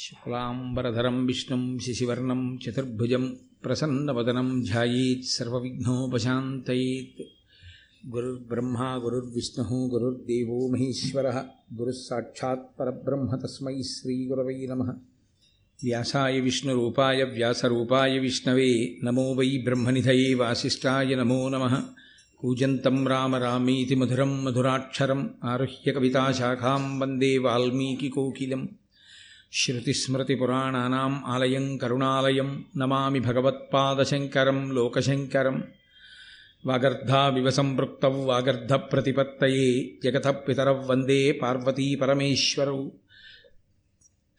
शुक्लाम्बरधरं, विष्णुं, शिशिवर्णं, चतुर्भुजं, प्रसन्नवदनं ध्यायेत्, सर्वविघ्नोपशान्तयेत्। गुरुर्ब्रह्मा, गुरुर्विष्णुः, गुरुर्देवो महेश्वरः, गुरुस्साक्षात् परब्रह्म तस्मै श्रीगुरवै नमः। व्यासाय विष्णुरूपाय, व्यासरूपाय विष्णवे, नमो वै ब्रह्मनिधये वासिष्ठाय नमो नमः। कूजन्तं राम रामीति मधुरं मधुराक्षरम्, आरुह्य कविताशाखां वंदे वाल्मीकिकोकिलम्। వాల్మీకికోకిలం శృతిస్మృతిపురాణానాम् ఆలయం కరుణాలయం నమామి భగవత్పాదశంకరం లోకశంకరం వాగర్ధావివ సంపృక్తౌ వాగర్ధప్రతిపత్తయే జగత పితరౌ వందే పార్వతీపరమేశ్వరౌ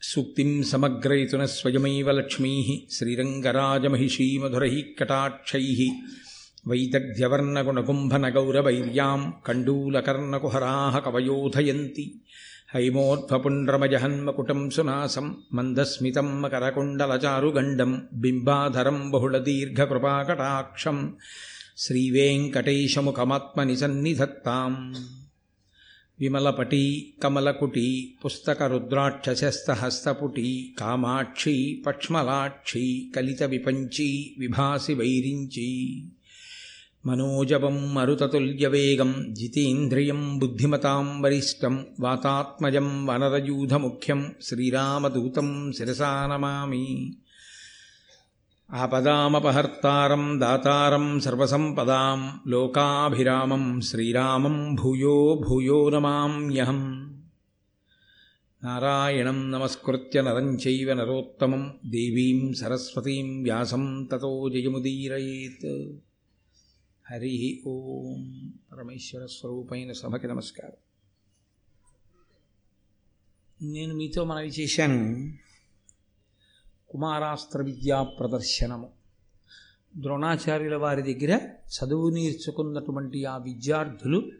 సూక్తిం సమగ్రయితున స్వయమైవ లక్ష్మీ శ్రీరంగరాజమహిషీమధురైः కటాక్షై వైదగ్ధ్యవర్ణగుణకుంభనగౌరవైర్యాం కండూలకర్ణకుహరా కవయోధయంతి హైమోర్ధ్వపుండ్రమజహన్మకుటం సునాసం మందస్మితం మకరకుండలచారుగండం బింబాధరం బహుళదీర్ఘకృపాకటాక్షం శ్రీవేంకటేశముఖమాత్మని సన్నిధత్తాం విమలపటీ కమలకుటీ పుస్తకరుద్రాక్షశస్తహస్తపుటీ కామాక్షి పక్ష్మలాక్షి కలిత విపంచీ విభాసి వైరించీ మనోజవం మరుతతుల్యవేగం జితేంద్రియం బుద్ధిమతాం వరిష్టం వాతాత్మజం వనరయూధముఖ్యం శ్రీరామదూతం శిరసా నమామి ఆపదామపహర్తారం దాతారం సర్వసంపదాం లోకాభిరామం శ్రీరామం భూయో భూయో నమామ్యహం నారాయణం నమస్కృత్య నరం చైవ నరోత్తమం దేవీం సరస్వతీం వ్యాసం తతో జయముదీరయేత్ హరి ఓం పరమేశ్వర స్వరూపైన సభకి నమస్కారం. నేను మీతో మనవి చేశాను. కుమారాస్త్ర విద్యా ప్రదర్శనము. ద్రోణాచార్యుల వారి దగ్గర చదువు నేర్చుకున్నటువంటి ఆ విద్యార్థులు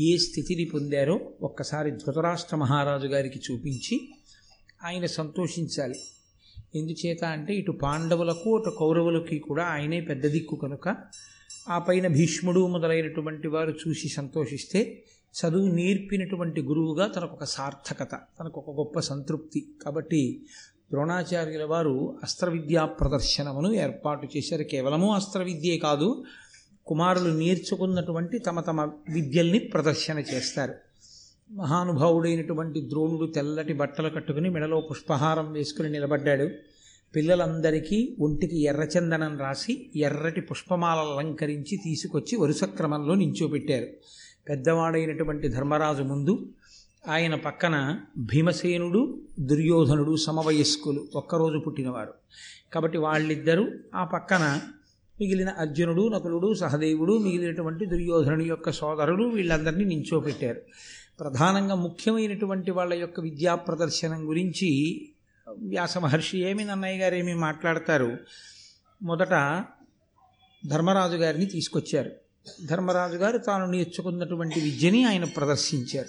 ఏ స్థితిని పొందారో ఒక్కసారి ధృతరాష్ట్ర మహారాజు గారికి చూపించి ఆయన సంతోషించాలి. ఎందుచేత అంటే ఇటు పాండవులకు అటు కౌరవులకి కూడా ఆయనే పెద్ద దిక్కు కనుక ఆ పైన భీష్ముడు మొదలైనటువంటి వారు చూసి సంతోషిస్తే చదువు నేర్పినటువంటి గురువుగా తనకు ఒక సార్థకత తనకు ఒక గొప్ప సంతృప్తి. కాబట్టి ద్రోణాచార్యుల వారు అస్త్ర విద్యా ప్రదర్శనమును ఏర్పాటు చేశారు. కేవలము అస్త్ర విద్యే కాదు కుమారులు నేర్చుకున్నటువంటి తమ తమ విద్యల్ని ప్రదర్శన చేస్తారు. మహానుభావుడైనటువంటి ద్రోణుడు తెల్లటి బట్టలు కట్టుకుని మెడలో పుష్పహారం వేసుకుని నిలబడ్డాడు. పిల్లలందరికీ ఒంటికి ఎర్రచందనం రాసి ఎర్రటి పుష్పమాల అలంకరించి తీసుకొచ్చి వరుస క్రమంలో నించోపెట్టారు పెద్దవాడైనటువంటి ధర్మరాజు ముందు ఆయన పక్కన భీమసేనుడు దుర్యోధనుడు సమవయస్కులు ఒక్కరోజు పుట్టినవారు. కాబట్టి వాళ్ళిద్దరూ ఆ పక్కన మిగిలిన అర్జునుడు నకులుడు సహదేవుడు మిగిలినటువంటి దుర్యోధనుడి యొక్క సోదరుడు వీళ్ళందరినీ నించోపెట్టారు ప్రధానంగా ముఖ్యమైనటువంటి వాళ్ళ యొక్క విద్యా ప్రదర్శనం గురించి వ్యాస మహర్షి ఏమి నన్నయ్య గారు ఏమి మాట్లాడతారు? మొదట ధర్మరాజు గారిని తీసుకొచ్చారు. ధర్మరాజు గారు తాను నేర్చుకున్నటువంటి విద్యని ఆయన ప్రదర్శించారు.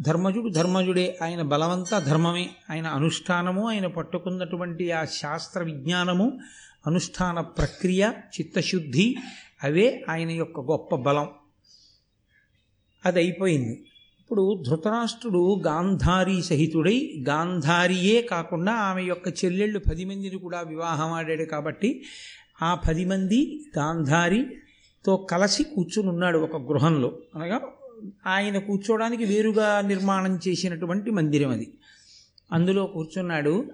ధర్మజుడు ధర్మజుడే ఆయన బలవంతా ధర్మమే ఆయన అనుష్ఠానము ఆయన పట్టుకున్నటువంటి ఆ శాస్త్ర విజ్ఞానము అనుష్ఠాన ప్రక్రియ చిత్తశుద్ధి అవే ఆయన యొక్క గొప్ప బలం. అది అయిపోయింది ఇప్పుడు ధృతరాష్ట్రుడు గాంధారీ సహితుడై గాంధారీయే కాకుండా ఆమె యొక్క చెల్లెళ్ళు పది మందిని కూడా వివాహం ఆడాడు కాబట్టి ఆ పది మంది గాంధారితో కలిసి కూర్చుని ఉన్నాడు ఒక గృహంలో. అనగా ఆయన కూర్చోవడానికి వేరుగా నిర్మాణం చేసినటువంటి మందిరం అది. అందులో కూర్చున్నాడు.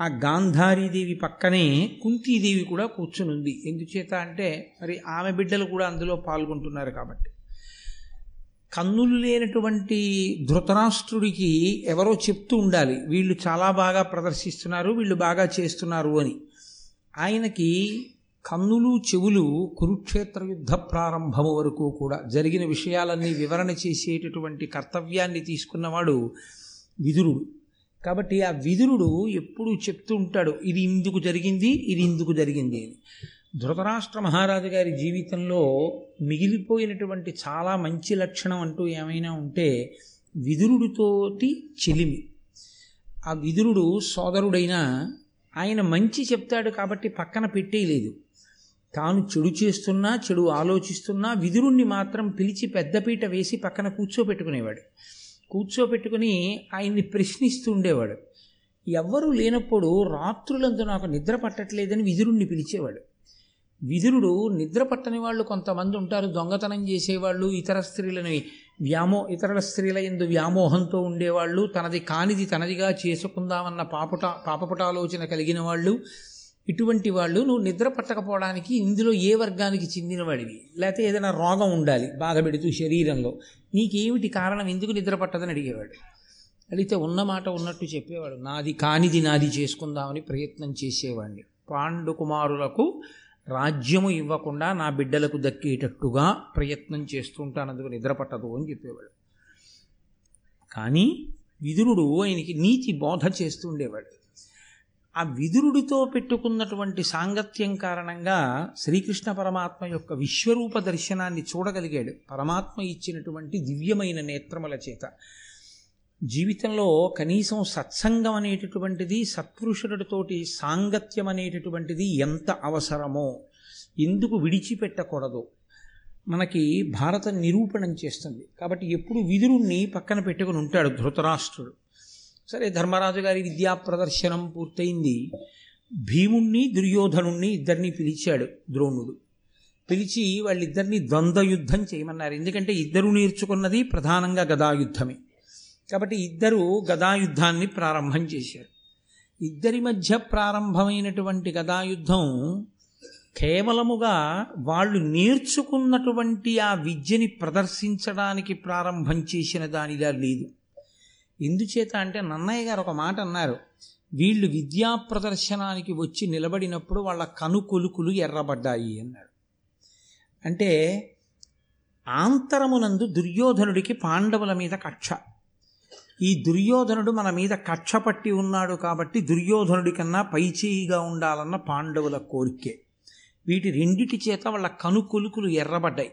ఆ గాంధారీదేవి పక్కనే కుంతీదేవి కూడా కూర్చుని ఉంది ఎందుచేత అంటే మరి ఆమె బిడ్డలు కూడా అందులో పాల్గొంటున్నారు కాబట్టి. కన్నులు లేనటువంటి ధృతరాష్ట్రుడికి ఎవరో చెప్తూ ఉండాలి. వీళ్ళు చాలా బాగా ప్రదర్శిస్తున్నారు వీళ్ళు బాగా చేస్తున్నారు అని. ఆయనకి కన్నులు చెవులు కురుక్షేత్ర యుద్ధ ప్రారంభము వరకు కూడా జరిగిన విషయాలన్నీ వివరణ చేసేటటువంటి కర్తవ్యాన్ని తీసుకున్నవాడు విదురుడు. కాబట్టి ఆ విదురుడు ఎప్పుడూ చెప్తూ ఉంటాడు ఇది ఇందుకు జరిగింది ఇది ఇందుకు జరిగింది అని. ధృతరాష్ట్ర మహారాజు గారి జీవితంలో మిగిలిపోయినటువంటి చాలా మంచి లక్షణం అంటూ ఏమైనా ఉంటే విదురుడితోటి చెలిమి. ఆ విదురుడు సోదరుడైనా ఆయన మంచి చెప్తాడు కాబట్టి పక్కన పెట్టేయలేదు తాను చెడు చేస్తున్నా చెడు ఆలోచిస్తున్నా విదురుణ్ణి మాత్రం పిలిచి పెద్దపీట వేసి పక్కన కూర్చోపెట్టుకునేవాడు. కూర్చోపెట్టుకుని ఆయన్ని ప్రశ్నిస్తూ ఉండేవాడు. ఎవ్వరూ లేనప్పుడు రాత్రులంతా నాకు నిద్ర పట్టట్లేదని విదురుణ్ణి పిలిచేవాడు. విదురుడు నిద్ర పట్టని వాళ్ళు కొంతమంది ఉంటారు. దొంగతనం చేసేవాళ్ళు ఇతర స్త్రీలని వ్యామో ఇతరుల స్త్రీల ఎందు వ్యామోహంతో ఉండేవాళ్ళు. తనది కానిది తనదిగా చేసుకుందామన్న పాపుట పాపపుటాలోచన కలిగిన వాళ్ళు. ఇటువంటి వాళ్ళు నువ్వు నిద్ర పట్టకపోవడానికి ఇందులో ఏ వర్గానికి చెందినవాడివి? లేకపోతే ఏదైనా రోగం ఉండాలి బాధ పెడుతూ శరీరంలో. నీకేమిటి కారణం? ఎందుకు నిద్ర పట్టదని అడిగేవాడు. అడిగితే ఉన్న మాట ఉన్నట్టు చెప్పేవాడు. నాది కానిది నాది చేసుకుందామని ప్రయత్నం చేసేవాడిని. పాండుకుమారులకు రాజ్యము ఇవ్వకుండా నా బిడ్డలకు దక్కేటట్టుగా ప్రయత్నం చేస్తుంటాను అందుకు నిద్ర పట్టదు అని చెప్పేవాడు. కానీ విదురుడు ఆయనకి నీతి బోధ చేస్తుండేవాడు. ఆ విదురుడితో పెట్టుకున్నటువంటి సాంగత్యం కారణంగా శ్రీకృష్ణ పరమాత్మ యొక్క విశ్వరూప దర్శనాన్ని చూడగలిగాడు. పరమాత్మ ఇచ్చినటువంటి దివ్యమైన నేత్రముల చేత. జీవితంలో కనీసం సత్సంగం అనేటటువంటిది సత్పురుషుడితోటి సాంగత్యం అనేటటువంటిది ఎంత అవసరమో ఎందుకు విడిచిపెట్టకూడదు? మనకి భారత నిరూపణం చేస్తుంది. కాబట్టి ఎప్పుడు విదురుణ్ణి పక్కన పెట్టుకుని ఉంటాడు ధృతరాష్ట్రుడు. సరే ధర్మరాజు గారి విద్యా ప్రదర్శనం పూర్తయింది. భీముణ్ణి దుర్యోధనుణ్ణి ఇద్దరిని పిలిచాడు ద్రోణుడు. పిలిచి వాళ్ళిద్దరిని ద్వంద్వ యుద్ధం చేయమన్నారు. ఎందుకంటే ఇద్దరు నేర్చుకున్నది ప్రధానంగా గదాయుద్ధమే. కాబట్టి ఇద్దరు గదాయుద్ధాన్ని ప్రారంభం చేశారు. ఇద్దరి మధ్య ప్రారంభమైనటువంటి గదాయుద్ధం కేవలముగా వాళ్ళు నేర్చుకున్నటువంటి ఆ విద్యని ప్రదర్శించడానికి ప్రారంభం చేసిన దానిలా లేదు. ఎందుచేత అంటే నన్నయ్య గారు ఒక మాట అన్నారు. వీళ్ళు విద్యా ప్రదర్శనానికి వచ్చి నిలబడినప్పుడు వాళ్ళ కనుకొలుకులు ఎర్రబడ్డాయి అన్నాడు. అంటే ఆంతరమునందు దుర్యోధనుడికి పాండవుల మీద కక్ష. ఈ దుర్యోధనుడు మన మీద కక్ష పట్టి ఉన్నాడు కాబట్టి దుర్యోధనుడి కన్నా పైచేయిగా ఉండాలన్న పాండవుల కోరికే. వీటి రెండిటి చేత వాళ్ళ కనుకొలుకులు ఎర్రబడ్డాయి.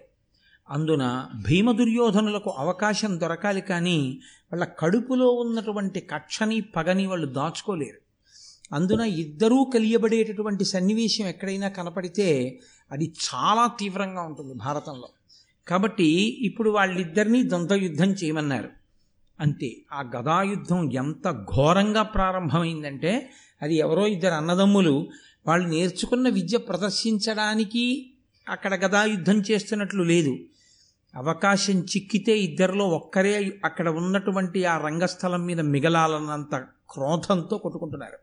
అందున భీమ దుర్యోధనులకు అవకాశం దొరకాలి కానీ వాళ్ళ కడుపులో ఉన్నటువంటి కక్షని పగని వాళ్ళు దాచుకోలేరు. అందున ఇద్దరూ కలియబడేటటువంటి సన్నివేశం ఎక్కడైనా కనపడితే అది చాలా తీవ్రంగా ఉంటుంది భారతంలో. కాబట్టి ఇప్పుడు వాళ్ళిద్దరినీ యుద్ధం చేయమన్నారు. అంతే. ఆ గదాయుద్ధం ఎంత ఘోరంగా ప్రారంభమైందంటే అది ఎవరో ఇద్దరు అన్నదమ్ములు వాళ్ళు నేర్చుకున్న విద్య ప్రదర్శించడానికి అక్కడ గదాయుద్ధం చేస్తున్నట్లు లేదు. అవకాశం చిక్కితే ఇద్దరిలో ఒక్కరే అక్కడ ఉన్నటువంటి ఆ రంగస్థలం మీద మిగలాలన్నంత క్రోధంతో కొట్టుకుంటున్నారు.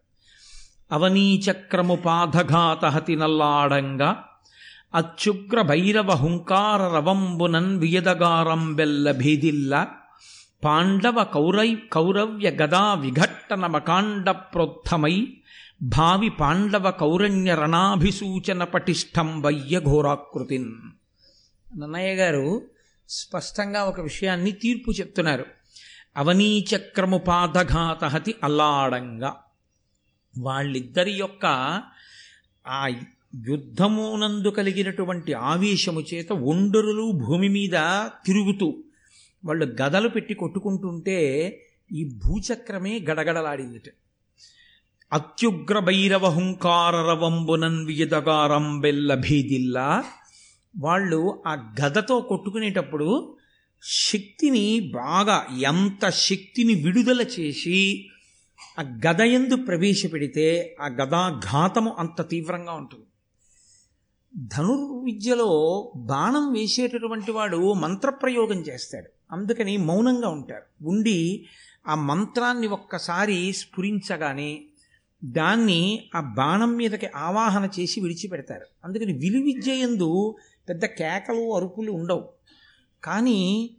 అవనీచక్రము పాదఘాతహతి నల్లాడంగా అత్యుగ్ర భైరవ హుంకార రవంబునన్ వియదగారం బెల్ల భీదిల్లా పాండవ కౌరై కౌరవ్య గదా విఘట్టన మకాండ ప్రోత్తమై భావి పాండవ కౌరణ్య రణాభిసూచన పటిష్టం వయ్య ఘోరాకృతిన్. నన్నయ్య గారు స్పష్టంగా ఒక విషయాన్ని తీర్పు చెప్తున్నారు. అవనీచక్రము పాదఘాతహతి అల్లాడంగా. వాళ్ళిద్దరి యొక్క ఆ యుద్ధమునందు కలిగినటువంటి ఆవేశము చేత ఒండరులు భూమి మీద తిరుగుతూ వాళ్ళు గదలు పెట్టి కొట్టుకుంటుంటే ఈ భూచక్రమే గడగడలాడిందిట. అత్యుగ్ర భైరవ హుంకార రవంబునన్ వియదగారం భీదిల్లా వాళ్ళు ఆ గదతో కొట్టుకునేటప్పుడు శక్తిని బాగా ఎంత శక్తిని విడుదల చేసి ఆ గద ఎందు ప్రవేశపెడితే ఆ గదాఘాతము అంత తీవ్రంగా ఉంటుంది. ధనుర్విద్యలో బాణం వేసేటటువంటి వాడు మంత్రప్రయోగం చేస్తాడు. అందుకని మౌనంగా ఉంటారు. ఉండి ఆ మంత్రాన్ని ఒక్కసారి స్ఫురించగానే దాన్ని ఆ బాణం మీదకి ఆవాహన చేసి విడిచిపెడతారు. అందుకని విలువిద్య ఎందు పెద్ద కేకలు అరుపులు ఉండవు. కానీ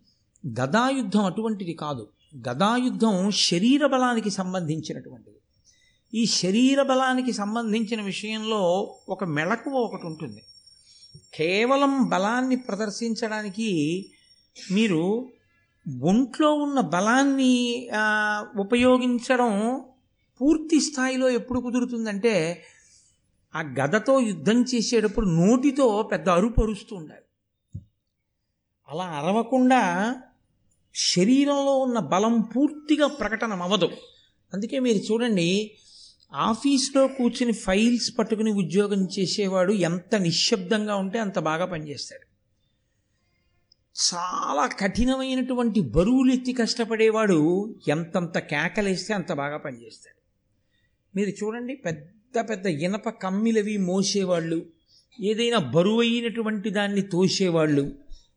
గదాయుద్ధం అటువంటిది కాదు. గదాయుద్ధం శరీర బలానికి సంబంధించినటువంటిది. ఈ శరీర బలానికి సంబంధించిన విషయంలో ఒక మెళకువ ఒకటి ఉంటుంది. కేవలం బలాన్ని ప్రదర్శించడానికి మీరు ఒంట్లో ఉన్న బలాన్ని ఉపయోగించడం పూర్తి స్థాయిలో ఎప్పుడు కుదురుతుందంటే ఆ గదతో యుద్ధం చేసేటప్పుడు నోటితో పెద్ద అరుపు అరుస్తూ ఉండాలి. అలా అరవకుండా శరీరంలో ఉన్న బలం పూర్తిగా ప్రకటన అవ్వదు. అందుకే మీరు చూడండి ఆఫీస్లో కూర్చుని ఫైల్స్ పట్టుకుని ఉద్యోగం చేసేవాడు ఎంత నిశ్శబ్దంగా ఉంటే అంత బాగా పనిచేస్తాడు. చాలా కఠినమైనటువంటి బరువులు ఎత్తి కష్టపడేవాడు ఎంతంత కేకలేస్తే అంత బాగా పనిచేస్తాడు. మీరు చూడండి పెద్ద పెద్ద ఇనప కమ్మిలవి మోసేవాళ్ళు ఏదైనా బరువైనటువంటి దాన్ని తోసేవాళ్ళు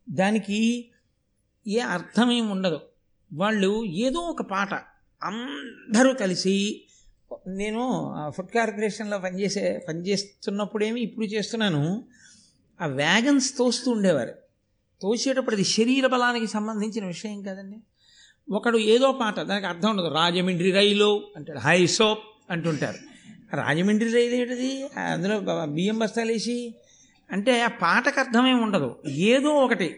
దానికి ఏ అర్థమేమి ఉండదు. వాళ్ళు ఏదో ఒక పాట అందరూ కలిసి నేను ఫుడ్ కార్పొరేషన్లో పనిచేసే పనిచేస్తున్నప్పుడేమి ఇప్పుడు చేస్తున్నాను ఆ వ్యాగన్స్ తోస్తూ ఉండేవారు. తోసేటప్పుడు అది శరీర బలానికి సంబంధించిన విషయం కదండి. ఒకడు ఏదో పాట దానికి అర్థం ఉండదు. రాజమండ్రి రైలు అంటాడు హై సోప్ అంటుంటారు. రాజమండ్రి రైలు ఏంటిది? అందులో బియ్యం బస్తాలు వేసి అంటే ఆ పాటకు అర్థమేమి ఉండదు. ఏదో ఒకటి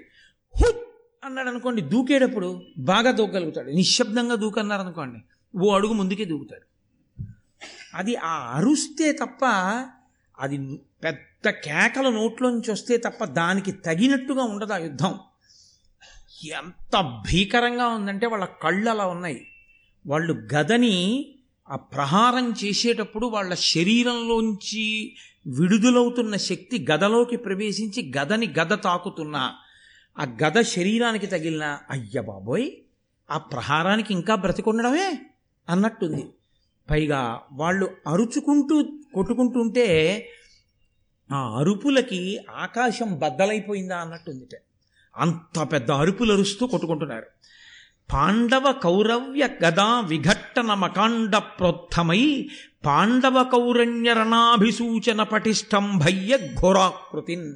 హుట్ అన్నాడు అనుకోండి దూకేటప్పుడు బాగా దూకగలుగుతాడు. నిశ్శబ్దంగా దూకన్నారు అనుకోండి ఓ అడుగు ముందుకే దూకుతాడు. అది ఆ అరుస్తే తప్ప అది పెద్ద కేకల నోట్లోంచి వస్తే తప్ప దానికి తగినట్టుగా ఉండదు ఆ యుద్ధం. ఎంత భీకరంగా ఉందంటే వాళ్ళ కళ్ళు అలా ఉన్నాయి. వాళ్ళు గదని ఆ ప్రహారం చేసేటప్పుడు వాళ్ళ శరీరంలోంచి విడుదలవుతున్న శక్తి గదలోకి ప్రవేశించి గదని గద తాకుతున్నా ఆ గద శరీరానికి తగిలిన అయ్య బాబోయ్ ఆ ప్రహారానికి ఇంకా బ్రతికొండడమే అన్నట్టుంది. పైగా వాళ్ళు అరుచుకుంటూ కొట్టుకుంటుంటే ఆ అరుపులకి ఆకాశం బద్దలైపోయిందా అన్నట్టుందిట. అంత పెద్ద అరుపులు అరుస్తూ కొట్టుకుంటున్నారు. పాండవ కౌరవ్య గదా విఘట్టన మకాండ ప్రోత్తమై పాండవ కౌరణ్య రణాభిసూచన పటిష్టంభయ్య ఘోరాకృతిన్.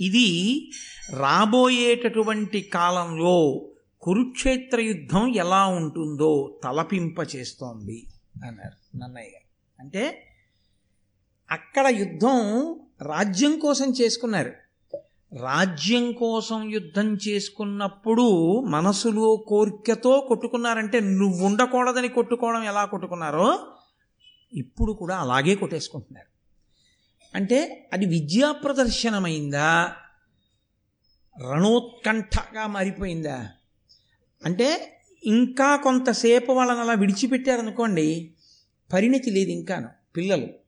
ఇది రాబోయేటటువంటి కాలంలో కురుక్షేత్ర యుద్ధం ఎలా ఉంటుందో తలపింప చేస్తోంది అన్నారు నన్నయ్య గారు. అంటే అక్కడ యుద్ధం రాజ్యం కోసం చేసుకున్నారు. రాజ్యం కోసం యుద్ధం చేసుకున్నప్పుడు మనసులో కోరికతో కొట్టుకున్నారంటే నువ్వు ఉండకూడదని కొట్టుకోవడం ఎలా కొట్టుకున్నారో ఇప్పుడు కూడా అలాగే కొట్టేసుకుంటున్నారు. అంటే అది విద్యా ప్రదర్శనమైందా? రణోత్కంఠగా మారిపోయిందా? అంటే ఇంకా కొంతసేపు వాళ్ళని అలా విడిచిపెట్టారనుకోండి పరిణితి లేదు ఇంకాను పిల్లలు.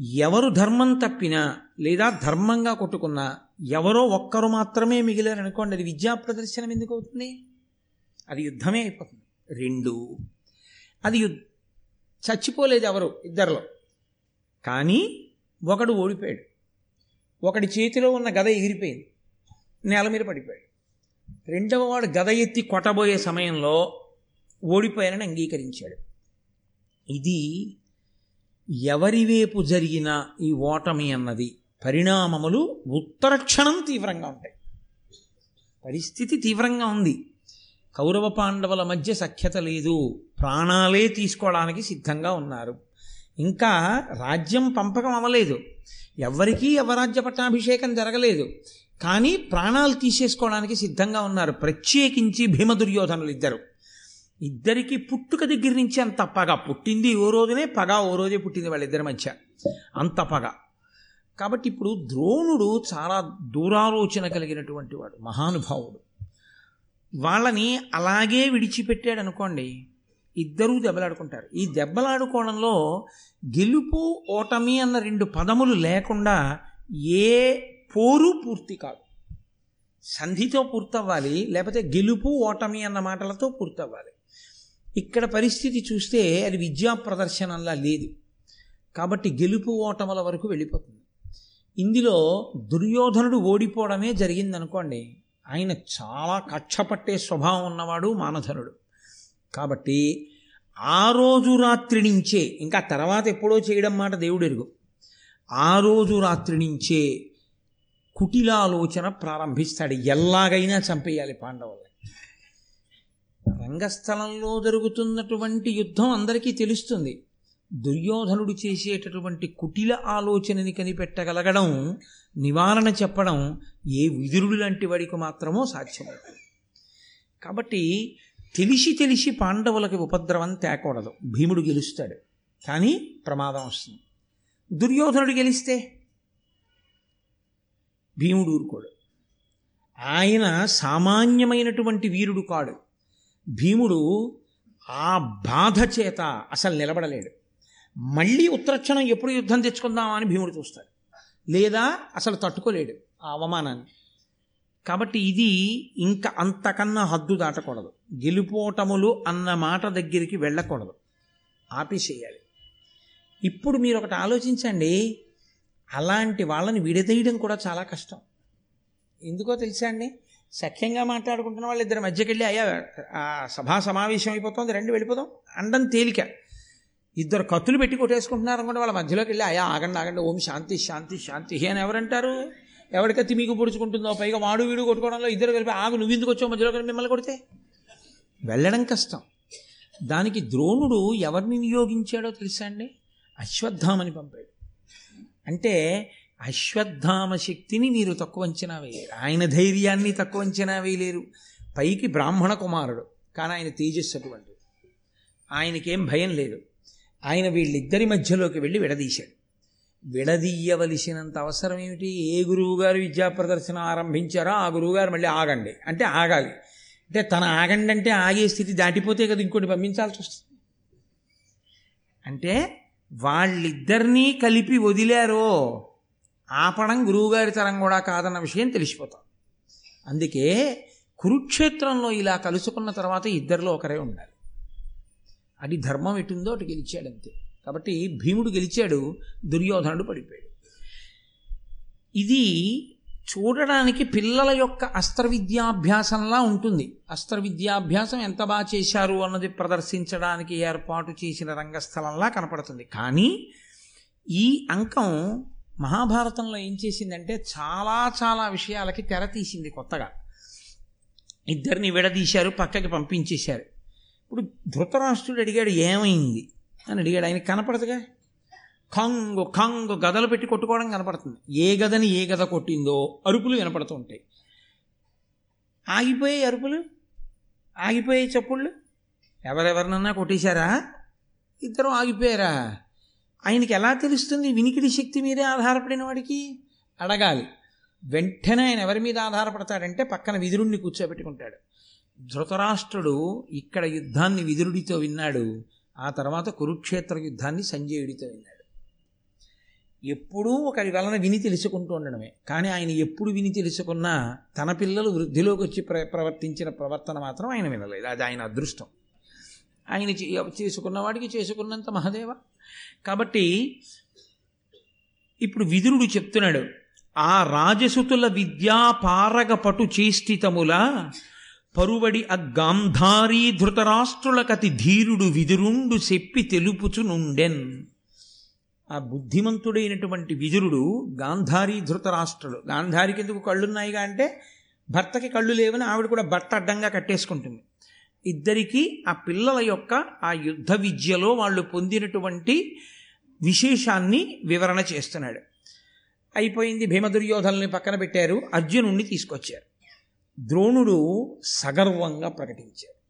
ఎవరు ధర్మం తప్పినా లేదా ధర్మంగా కొట్టుకున్నా ఎవరో ఒక్కరు మాత్రమే మిగిలారనుకోండి అది విద్యా ప్రదర్శనం ఎందుకు అవుతుంది? అది యుద్ధమే అయిపోతుంది. రెండు అది యు చచ్చిపోలేదు ఎవరు? ఇద్దరిలో. కానీ ఒకడు ఓడిపోయాడు. ఒకడి చేతిలో ఉన్న గద ఎగిరిపోయింది. నేల మీద పడిపోయాడు. రెండవ వాడు గద ఎత్తి కొట్టబోయే సమయంలో ఓడిపోయానని అంగీకరించాడు. ఇది ఎవరి వైపు జరిగిన ఈ ఓటమి అన్నది పరిణామములు ఉత్తర క్షణం తీవ్రంగా ఉంటాయి. పరిస్థితి తీవ్రంగా ఉంది. కౌరవ పాండవుల మధ్య సఖ్యత లేదు. ప్రాణాలే తీసుకోవడానికి సిద్ధంగా ఉన్నారు. ఇంకా రాజ్యం పంపకం అవ్వలేదు. ఎవరికీ యవరాజ్య పట్టాభిషేకం జరగలేదు. కానీ ప్రాణాలు తీసేసుకోవడానికి సిద్ధంగా ఉన్నారు. ప్రత్యేకించి భీమ దుర్యోధనులు ఇద్దరు. ఇద్దరికి పుట్టుక దగ్గర నుంచి అంత పగ. పుట్టింది ఓ రోజునే పగ ఓ రోజే పుట్టింది వాళ్ళిద్దరి మధ్య. అంత పగ. కాబట్టి ఇప్పుడు ద్రోణుడు చాలా దూరాలోచన కలిగినటువంటి వాడు మహానుభావుడు. వాళ్ళని అలాగే విడిచిపెట్టాడు అనుకోండి ఇద్దరూ దెబ్బలాడుకుంటారు. ఈ దెబ్బలాడుకోవడంలో గెలుపు ఓటమి అన్న రెండు పదములు లేకుండా ఏ పోరు పూర్తి కాదు. సంధితో పూర్తవ్వాలి లేకపోతే గెలుపు ఓటమి అన్న మాటలతో పూర్తవ్వాలి. ఇక్కడ పరిస్థితి చూస్తే అది విద్యా ప్రదర్శనంలా లేదు. కాబట్టి గెలుపు ఓటముల వరకు వెళ్ళిపోతుంది. ఇందులో దుర్యోధనుడు ఓడిపోవడమే జరిగిందనుకోండి ఆయన చాలా కక్ష స్వభావం ఉన్నవాడు మానధనుడు. కాబట్టి ఆ రోజు రాత్రి నుంచే ఇంకా తర్వాత ఎప్పుడో చేయడం మాట దేవుడు ఎరుగు ఆ రోజు రాత్రి నుంచే కుటిలాలోచన ప్రారంభిస్తాడు. ఎలాగైనా చంపేయాలి పాండవులు. రంగస్థలంలో జరుగుతున్నటువంటి యుద్ధం అందరికీ తెలుస్తుంది. దుర్యోధనుడు చేసేటటువంటి కుటిల ఆలోచనని కనిపెట్టగలగడం నివారణ చెప్పడం ఏ విదురుడు లాంటి వాడికి మాత్రమో సాధ్యమవుతుంది కాబట్టి తెలిసి తెలిసి పాండవులకి ఉపద్రవం తేకూడదు. భీముడు గెలుస్తాడు. కానీ ప్రమాదం వస్తుంది. దుర్యోధనుడు గెలిస్తే భీముడు ఊరుకోడు. ఆయన సామాన్యమైనటువంటి వీరుడు కాడు. భీముడు ఆ బాధ చేత అసలు నిలబడలేడు. మళ్ళీ ఉత్తరక్షణం ఎప్పుడు యుద్ధం తెచ్చుకుందామా అని భీముడు చూస్తాడు. లేదా అసలు తట్టుకోలేడు ఆ అవమానాన్ని. కాబట్టి ఇది ఇంకా అంతకన్నా హద్దు దాటకూడదు. గెలుపోటములు అన్న మాట దగ్గరికి వెళ్ళకూడదు. ఆపేసేయాలి. ఇప్పుడు మీరు ఒకటి ఆలోచించండి. అలాంటి వాళ్ళని విడదీయడం కూడా చాలా కష్టం. ఎందుకో తెలుసా అండి? సఖ్యంగా మాట్లాడుకుంటున్న వాళ్ళు ఇద్దరి మధ్యకి వెళ్ళి అయ్యా ఆ సభా సమావేశం అయిపోతుంది రెండు వెళ్ళిపోదాం. అండం తేలిక. ఇద్దరు కత్తులు పెట్టి కొట్టేసుకుంటున్నారు అనుకుంటే వాళ్ళ మధ్యలోకి వెళ్ళి అయా ఆగండి ఆగండి ఓం శాంతి శాంతి శాంతి అని ఎవరంటారు? ఎవరికైతే మీకు పొడుచుకుంటుందో పైగా వాడు వీడు కొట్టుకోవడంలో ఇద్దరు కలిపి ఆగు నువ్వు ఎందుకు వచ్చావు మధ్యలో కలిపి మిమ్మల్ని కొడితే? వెళ్ళడం కష్టం. దానికి ద్రోణుడు ఎవరిని నియోగించాడో తెలుసా అండి? అశ్వత్థామని పంపాడు. అంటే అశ్వత్థామ శక్తిని మీరు తక్కువ అంచనా వేయలేరు. ఆయన ధైర్యాన్ని తక్కువ అంచనా వేయలేరు. పైకి బ్రాహ్మణ కుమారుడు కానీ ఆయన తేజస్సు అటువంటి ఆయనకేం భయం లేదు. ఆయన వీళ్ళిద్దరి మధ్యలోకి వెళ్ళి విడదీశాడు. విడదీయవలసినంత అవసరం ఏమిటి? ఏ గురువుగారు విద్యా ప్రదర్శన ఆరంభించారో ఆ గురువుగారు మళ్ళీ ఆగండి. అంటే ఆగాలి. అంటే తన ఆగండి అంటే ఆగే స్థితి దాటిపోతే కదా ఇంకోటి పంపించాల్సి వస్తుంది. అంటే వాళ్ళిద్దరినీ కలిపి వదిలారో ఆపడం గురువుగారి తరం కూడా కాదన్న విషయం తెలిసిపోతాం. అందుకే కురుక్షేత్రంలో ఇలా కలుసుకున్న తర్వాత ఇద్దరిలో ఒకరే ఉండాలి. అది ధర్మం ఎటుందో అటు గెలిచాడు అంతే. కాబట్టి భీముడు గెలిచాడు దుర్యోధనుడు పడిపోయాడు. ఇది చూడడానికి పిల్లల యొక్క అస్త్ర విద్యాభ్యాసంలా ఉంటుంది. అస్త్ర విద్యాభ్యాసం ఎంత బాగా చేశారు అన్నది ప్రదర్శించడానికి ఏర్పాటు చేసిన రంగస్థలంలా కనపడుతుంది. కానీ ఈ అంకం మహాభారతంలో ఏం చేసిందంటే చాలా చాలా విషయాలకి తెర తీసింది కొత్తగా. ఇద్దరిని విడదీశారు పక్కకి పంపించేశారు. ఇప్పుడు ధృతరాష్ట్రుడు అడిగాడు ఏమైంది? అని అడిగాడు. ఆయన కనపడదుగా? కంగు కంగు గదలు పెట్టి కొట్టుకోవడం కనపడుతుంది. ఏ గదని ఏ గద కొట్టిందో అరుపులు వినపడుతూ ఉంటాయి ఆగిపోయే అరుపులు? ఆగిపోయే చప్పుళ్ళు? ఎవరెవరినన్నా కొట్టేశారా? ఇద్దరు ఆగిపోయారా? ఆయనకి ఎలా తెలుస్తుంది? వినికిడి శక్తి మీదే ఆధారపడిన వాడికి? అడగాలి. వెంటనే ఆయన ఎవరి మీద ఆధారపడతాడంటే పక్కన విదురుణ్ణి కూర్చోబెట్టుకుంటాడు. ధృతరాష్ట్రుడు ఇక్కడ యుద్ధాన్ని విదురుడితో విన్నాడు. ఆ తర్వాత కురుక్షేత్ర యుద్ధాన్ని సంజయుడితో విన్నాడు. ఎప్పుడూ ఒకరి వలన విని తెలుసుకుంటూ ఉండడమే. కానీ ఆయన ఎప్పుడు విని తెలుసుకున్నా తన పిల్లలు వృద్ధిలోకి వచ్చి ప్ర ప్రవర్తించిన ప్రవర్తన మాత్రం ఆయన వినలేదు. అది ఆయన అదృష్టం. ఆయన చేసుకున్న వాడికి చేసుకున్నంత మహదేవ కాబట్టి ఇప్పుడు విదురుడు చెప్తున్నాడు ఆ రాజసుతుల విద్యాపారగపటు పటు చేష్టితముల పరువడి అగ్గాంధారీ ధృతరాష్ట్రులకతి ధీరుడు విదురుండు చెప్పి తెలుపుచునుండెన్. ఆ బుద్ధిమంతుడైనటువంటి విదురుడు గాంధారీ ధృతరాష్ట్రుడు. గాంధారికి ఎందుకు కళ్ళున్నాయిగా అంటే భర్తకి కళ్ళు లేవని ఆవిడ కూడా భర్త అడ్డంగా కట్టేసుకుంటుంది. ఇద్దరికీ ఆ పిల్లల యొక్క ఆ యుద్ధ విద్యలో వాళ్ళు పొందినటువంటి విశేషాన్ని వివరణ చేస్తున్నాడు. అయిపోయింది భీమదుర్యోధనల్ని పక్కన పెట్టారు అర్జునుణ్ణి తీసుకొచ్చారు. ద్రోణుడు సగర్వంగా ప్రకటించాడు.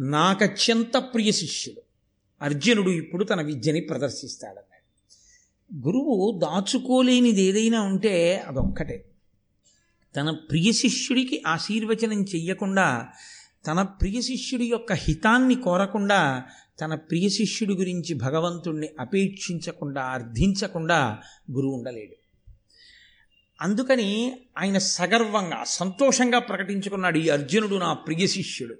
నాకత్యంత ప్రియ శిష్యుడు. అర్జునుడు ఇప్పుడు తన విద్యని ప్రదర్శిస్తాడన్నాడు. గురువు దాచుకోలేనిది ఏదైనా ఉంటే అదొక్కటే. తన ప్రియ శిష్యుడికి ఆశీర్వచనం చెయ్యకుండా తన ప్రియ శిష్యుడి యొక్క హితాన్ని కోరకుండా తన ప్రియ శిష్యుడి గురించి భగవంతుణ్ణి అపేక్షించకుండా అర్థించకుండా గురువు ఉండలేడు. అందుకని ఆయన సగర్వంగా సంతోషంగా ప్రకటించుకున్నాడు ఈ అర్జునుడు నా ప్రియ శిష్యుడు.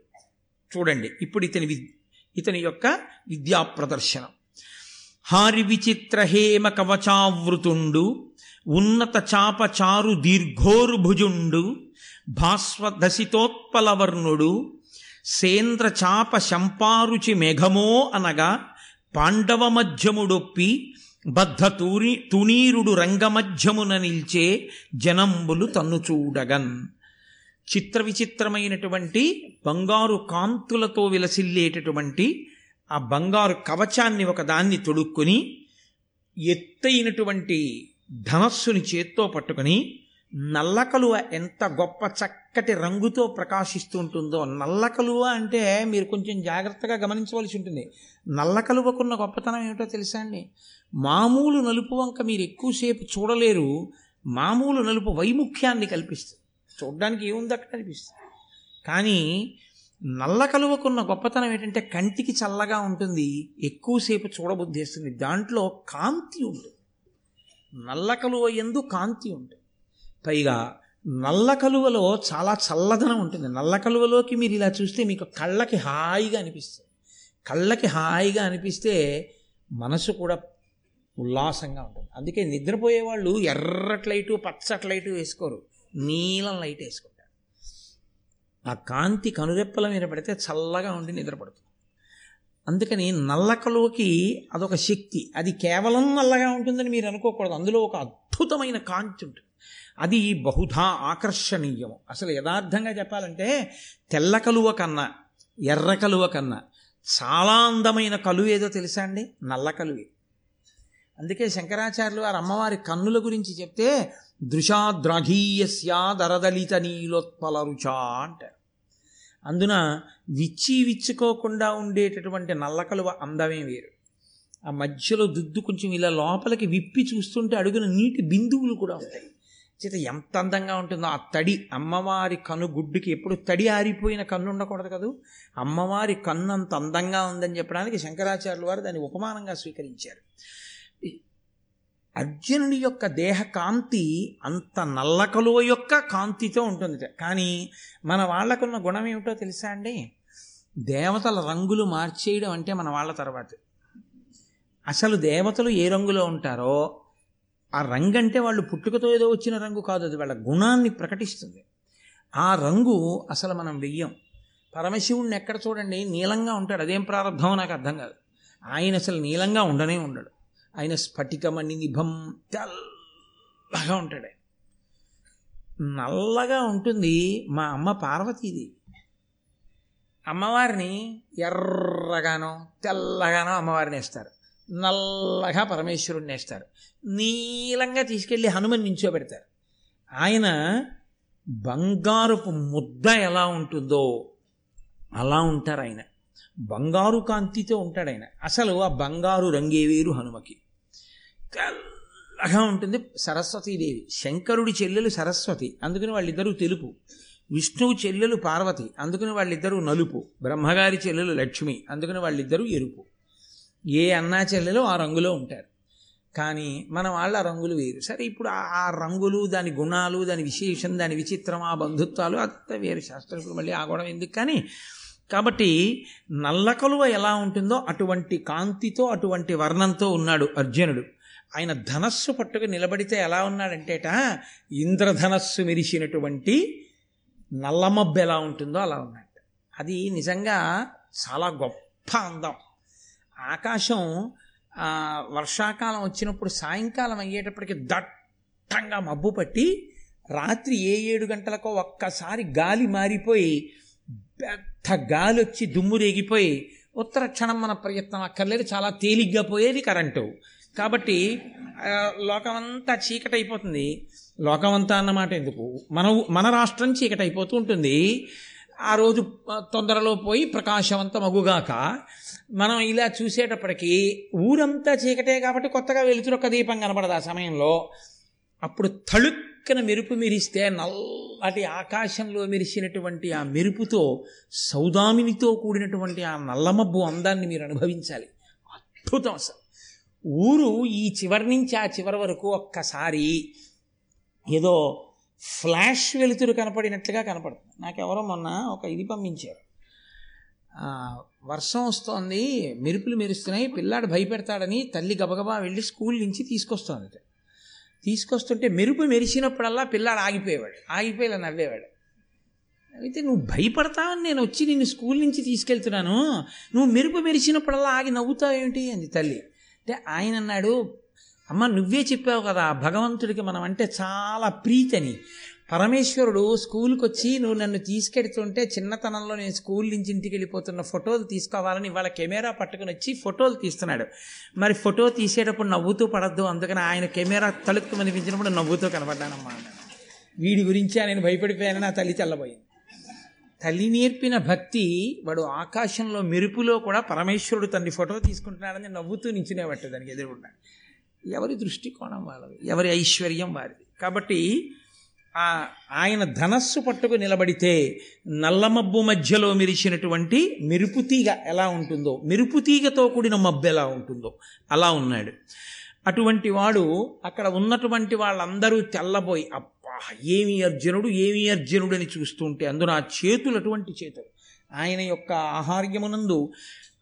చూడండి ఇప్పుడు ఇతని వి ఇతని యొక్క విద్యా ప్రదర్శనం. హారి విచిత్ర హేమ కవచావృతుండు ఉన్నత చాప చారు దీర్ఘోరుభుజుండు భాస్వదశితోత్పలవర్ణుడు సేంద్ర చాప శంపారుచి మేఘమో అనగా పాండవ మధ్యముడొప్పి బద్ధ తూరి తునీరుడు రంగమధ్యమున నిల్చే జనంబులు తన్ను చూడగన్. చిత్ర విచిత్రమైనటువంటి బంగారు కాంతులతో విలసిల్లేటటువంటి ఆ బంగారు కవచాన్ని ఒకదాన్ని తొడుక్కొని ఎత్తైనటువంటి ధనస్సుని చేత్తో పట్టుకొని నల్లకలువ ఎంత గొప్ప చక్కటి రంగుతో ప్రకాశిస్తూ ఉంటుందో నల్లకలువ అంటే మీరు కొంచెం జాగ్రత్తగా గమనించవలసి ఉంటుంది. నల్లకలువకున్న గొప్పతనం ఏమిటో తెలుసా అండి? మామూలు నలుపు వంక మీరు ఎక్కువసేపు చూడలేరు. మామూలు నలుపు వైముఖ్యాన్ని కల్పిస్తుంది. చూడడానికి ఏముంది అక్కడ కనిపిస్తుంది కానీ నల్ల కలువకున్న గొప్పతనం ఏంటంటే కంటికి చల్లగా ఉంటుంది. ఎక్కువసేపు చూడబుద్ధిస్తుంది దాంట్లో కాంతి ఉంటుంది. నల్ల కలువ ఎందు కాంతి ఉంటుంది. పైగా నల్ల కలువలో చాలా చల్లదనం ఉంటుంది. నల్ల కలువలోకి మీరు ఇలా చూస్తే మీకు కళ్ళకి హాయిగా అనిపిస్తుంది. కళ్ళకి హాయిగా అనిపిస్తే మనసు కూడా ఉల్లాసంగా ఉంటుంది. అందుకే నిద్రపోయే వాళ్ళు ఎర్రటి లైటు పచ్చటి లైటు వేసుకోరు. నీలం లైట్ వేసుకుంటారు. ఆ కాంతి కనురెప్పల మీద పడితే చల్లగా ఉండి నిద్రపడుతుంది. అందుకని నల్ల కలువకి అదొక శక్తి. అది కేవలం నల్లగా ఉంటుందని మీరు అనుకోకూడదు. అందులో ఒక అద్భుతమైన కాంతి ఉంటుంది. అది బహుధా ఆకర్షణీయం. అసలు యథార్థంగా చెప్పాలంటే తెల్ల కలువ కన్నా ఎర్ర కలువ కన్నా చాలా అందమైన కలువ ఏదో తెలుసా అండి? నల్ల కలువే. అందుకే శంకరాచార్యులు వారు అమ్మవారి కన్నుల గురించి చెప్తే దృశాద్రాఘీయస్యా దరదలిత నీలోత్పల రుచా అంటారు. అందున విచ్చి విచ్చుకోకుండా ఉండేటటువంటి నల్లకలువ అందమే వేరు. ఆ మధ్యలో దుద్దు కొంచెం ఇలా లోపలికి విప్పి చూస్తుంటే అడుగున నీటి బిందువులు కూడా ఉంటాయి. చేత ఎంత అందంగా ఉంటుందో ఆ తడి. అమ్మవారి కన్ను గుడ్డుకి ఎప్పుడు తడి ఆరిపోయిన కన్ను ఉండకూడదు కదూ? అమ్మవారి కన్ను అంత అందంగా ఉందని చెప్పడానికి శంకరాచార్యుల వారు దాన్ని ఉపమానంగా స్వీకరించారు. అర్జునుడి యొక్క దేహ కాంతి అంత నల్లకలువ యొక్క కాంతితో ఉంటుంది. కానీ మన వాళ్ళకున్న గుణం ఏమిటో తెలుసా అండి? దేవతల రంగులు మార్చేయడం అంటే మన వాళ్ళ తర్వాత. అసలు దేవతలు ఏ రంగులో ఉంటారో ఆ రంగు అంటే వాళ్ళు పుట్టుకతో ఏదో వచ్చిన రంగు కాదు అది వాళ్ళ గుణాన్ని ప్రకటిస్తుంది. ఆ రంగు అసలు మనం వెయ్యం. పరమశివుణ్ణి ఎక్కడ చూడండి? నీలంగా ఉంటాడు. అదేం ప్రారంభమో నాకు అర్థం కాదు. ఆయన అసలు నీలంగా ఉండనే ఉండడు. ఆయన స్ఫటికమణి నిభం తెల్లగా ఉంటాడు. నల్లగా ఉంటుంది మా అమ్మ పార్వతీది అమ్మవారిని ఎర్రగానో తెల్లగానో అమ్మవారిని వేస్తారు. నల్లగా పరమేశ్వరుడు వేస్తారు నీలంగా తీసుకెళ్ళి హనుమని నించోబెడతారు. ఆయన బంగారుపు ముద్ద ఎలా ఉంటుందో అలా ఉంటారు ఆయన. బంగారు కాంతితో ఉంటాడు ఆయన. అసలు ఆ బంగారు రంగే వేరు హనుమకి. తెల్లగా ఉంటుంది సరస్వతీదేవి. శంకరుడి చెల్లెలు సరస్వతి అందుకని వాళ్ళిద్దరూ తెలుపు. విష్ణువు చెల్లెలు పార్వతి అందుకని వాళ్ళిద్దరూ నలుపు. బ్రహ్మగారి చెల్లెలు లక్ష్మి అందుకని వాళ్ళిద్దరూ ఎరుపు. ఏ అన్నా చెల్లెలు ఆ రంగులో ఉంటారు. కానీ మన వాళ్ళ రంగులు వేరు. సరే ఇప్పుడు ఆ రంగులు దాని గుణాలు దాని విశేషం దాని విచిత్రం ఆ బంధుత్వాలు అంత వేరు. శాస్త్రకులు మళ్ళీ ఆగడం ఎందుకు? కానీ కాబట్టి నల్ల కలువ ఎలా ఉంటుందో అటువంటి కాంతితో అటువంటి వర్ణంతో ఉన్నాడు అర్జునుడు. ఆయన ధనస్సు పట్టుకు నిలబడితే ఎలా ఉన్నాడంటేట ఇంద్రధనస్సు మెరిసినటువంటి నల్లమబ్బు ఎలా ఉంటుందో అలా ఉన్నాడు. అది నిజంగా చాలా గొప్ప అందం. ఆకాశం వర్షాకాలం వచ్చినప్పుడు సాయంకాలం అయ్యేటప్పటికి దట్టంగా మబ్బు పట్టి రాత్రి ఏ ఏడు గంటలకో ఒక్కసారి గాలి మారిపోయి పెద్ద గాలి వచ్చి దుమ్ము రేగిపోయి ఉత్తర క్షణం మన ప్రయత్నం అక్కర్లేదు చాలా తేలిగ్గా పోయేది కరెంటు. కాబట్టి లోకమంతా చీకటి అయిపోతుంది లోకమంతా అన్నమాట ఎందుకు? మన మన రాష్ట్రం చీకటి అయిపోతూ ఉంటుంది. ఆ రోజు తొందరలో పోయి ప్రకాశవంతం అగుగాక మనం ఇలా చూసేటప్పటికీ ఊరంతా చీకటే కాబట్టి కొత్తగా వెలుతురు ఒక దీపం కనపడదు ఆ సమయంలో. అప్పుడు తళుక్కన మెరుపు మెరిస్తే నల్లటి ఆకాశంలో మెరిసినటువంటి ఆ మెరుపుతో సౌదామినితో కూడినటువంటి ఆ నల్లమబ్బు అందాన్ని మీరు అనుభవించాలి. అద్భుతం అసలు. ఊరు ఈ చివరి నుంచి ఆ చివరి వరకు ఒక్కసారి ఏదో ఫ్లాష్ వెలుతురు కనపడినట్లుగా కనపడుతుంది. నాకెవరో మొన్న ఒక ఇది పంపించారు. వర్షం వస్తోంది మెరుపులు మెరుస్తున్నాయి పిల్లాడు భయపెడతాడని తల్లి గబగబా వెళ్ళి స్కూల్ నుంచి తీసుకొస్తోంది తీసుకొస్తుంటే మెరుపు మెరిసినప్పుడల్లా పిల్లాడు ఆగిపోయేవాడు ఆగిపోయేలా నవ్వేవాడు. అయితే నువ్వు భయపడతావని నేను వచ్చి నిన్ను స్కూల్ నుంచి తీసుకెళ్తున్నాను నువ్వు మెరుపు మెరిసినప్పుడల్లా ఆగి నవ్వుతావేమిటి అంది తల్లి. అంటే ఆయన అన్నాడు అమ్మ నువ్వే చెప్పావు కదా భగవంతుడికి మనం అంటే చాలా ప్రీతని. పరమేశ్వరుడు స్కూల్కి వచ్చి నువ్వు నన్ను తీసుకెడుతుంటే చిన్నతనంలో నేను స్కూల్ నుంచి ఇంటికి వెళ్ళిపోతున్న ఫోటోలు తీసుకోవాలని ఇవాళ కెమెరా పట్టుకుని వచ్చి ఫోటోలు తీస్తున్నాడు. మరి ఫోటో తీసేటప్పుడు నవ్వుతూ పడద్దు. అందుకని ఆయన కెమెరా తలుపు అనిపించినప్పుడు నవ్వుతూ కనబడ్డానమ్మా వీడి గురించి నేను భయపడిపోయానని నా తల్లి చల్లబోయింది. తల్లి నేర్పిన భక్తి వాడు ఆకాశంలో మెరుపులో కూడా పరమేశ్వరుడు తన్ని ఫోటో తీసుకుంటున్నాడని నవ్వుతూ నించునేవట్టు దానికి ఎదురుగుండా. ఎవరి దృష్టికోణం వాళ్ళది? ఎవరి ఐశ్వర్యం వారిది? కాబట్టి ఆ ఆయన ధనస్సు పట్టుకు నిలబడితే నల్లమబ్బు మధ్యలో మెరిచినటువంటి మెరుపుతీగ ఎలా ఉంటుందో మెరుపుతీగతో కూడిన మబ్బు ఎలా ఉంటుందో అలా ఉన్నాడు. అటువంటి వాడు అక్కడ ఉన్నటువంటి వాళ్ళందరూ తెల్లబోయి అబ్బా ఏమి అర్జునుడు ఏమి అర్జునుడు అని చూస్తుంటే అందున ఆ చేతులు అటువంటి చేతులు. ఆయన యొక్క ఆహార్యమునందు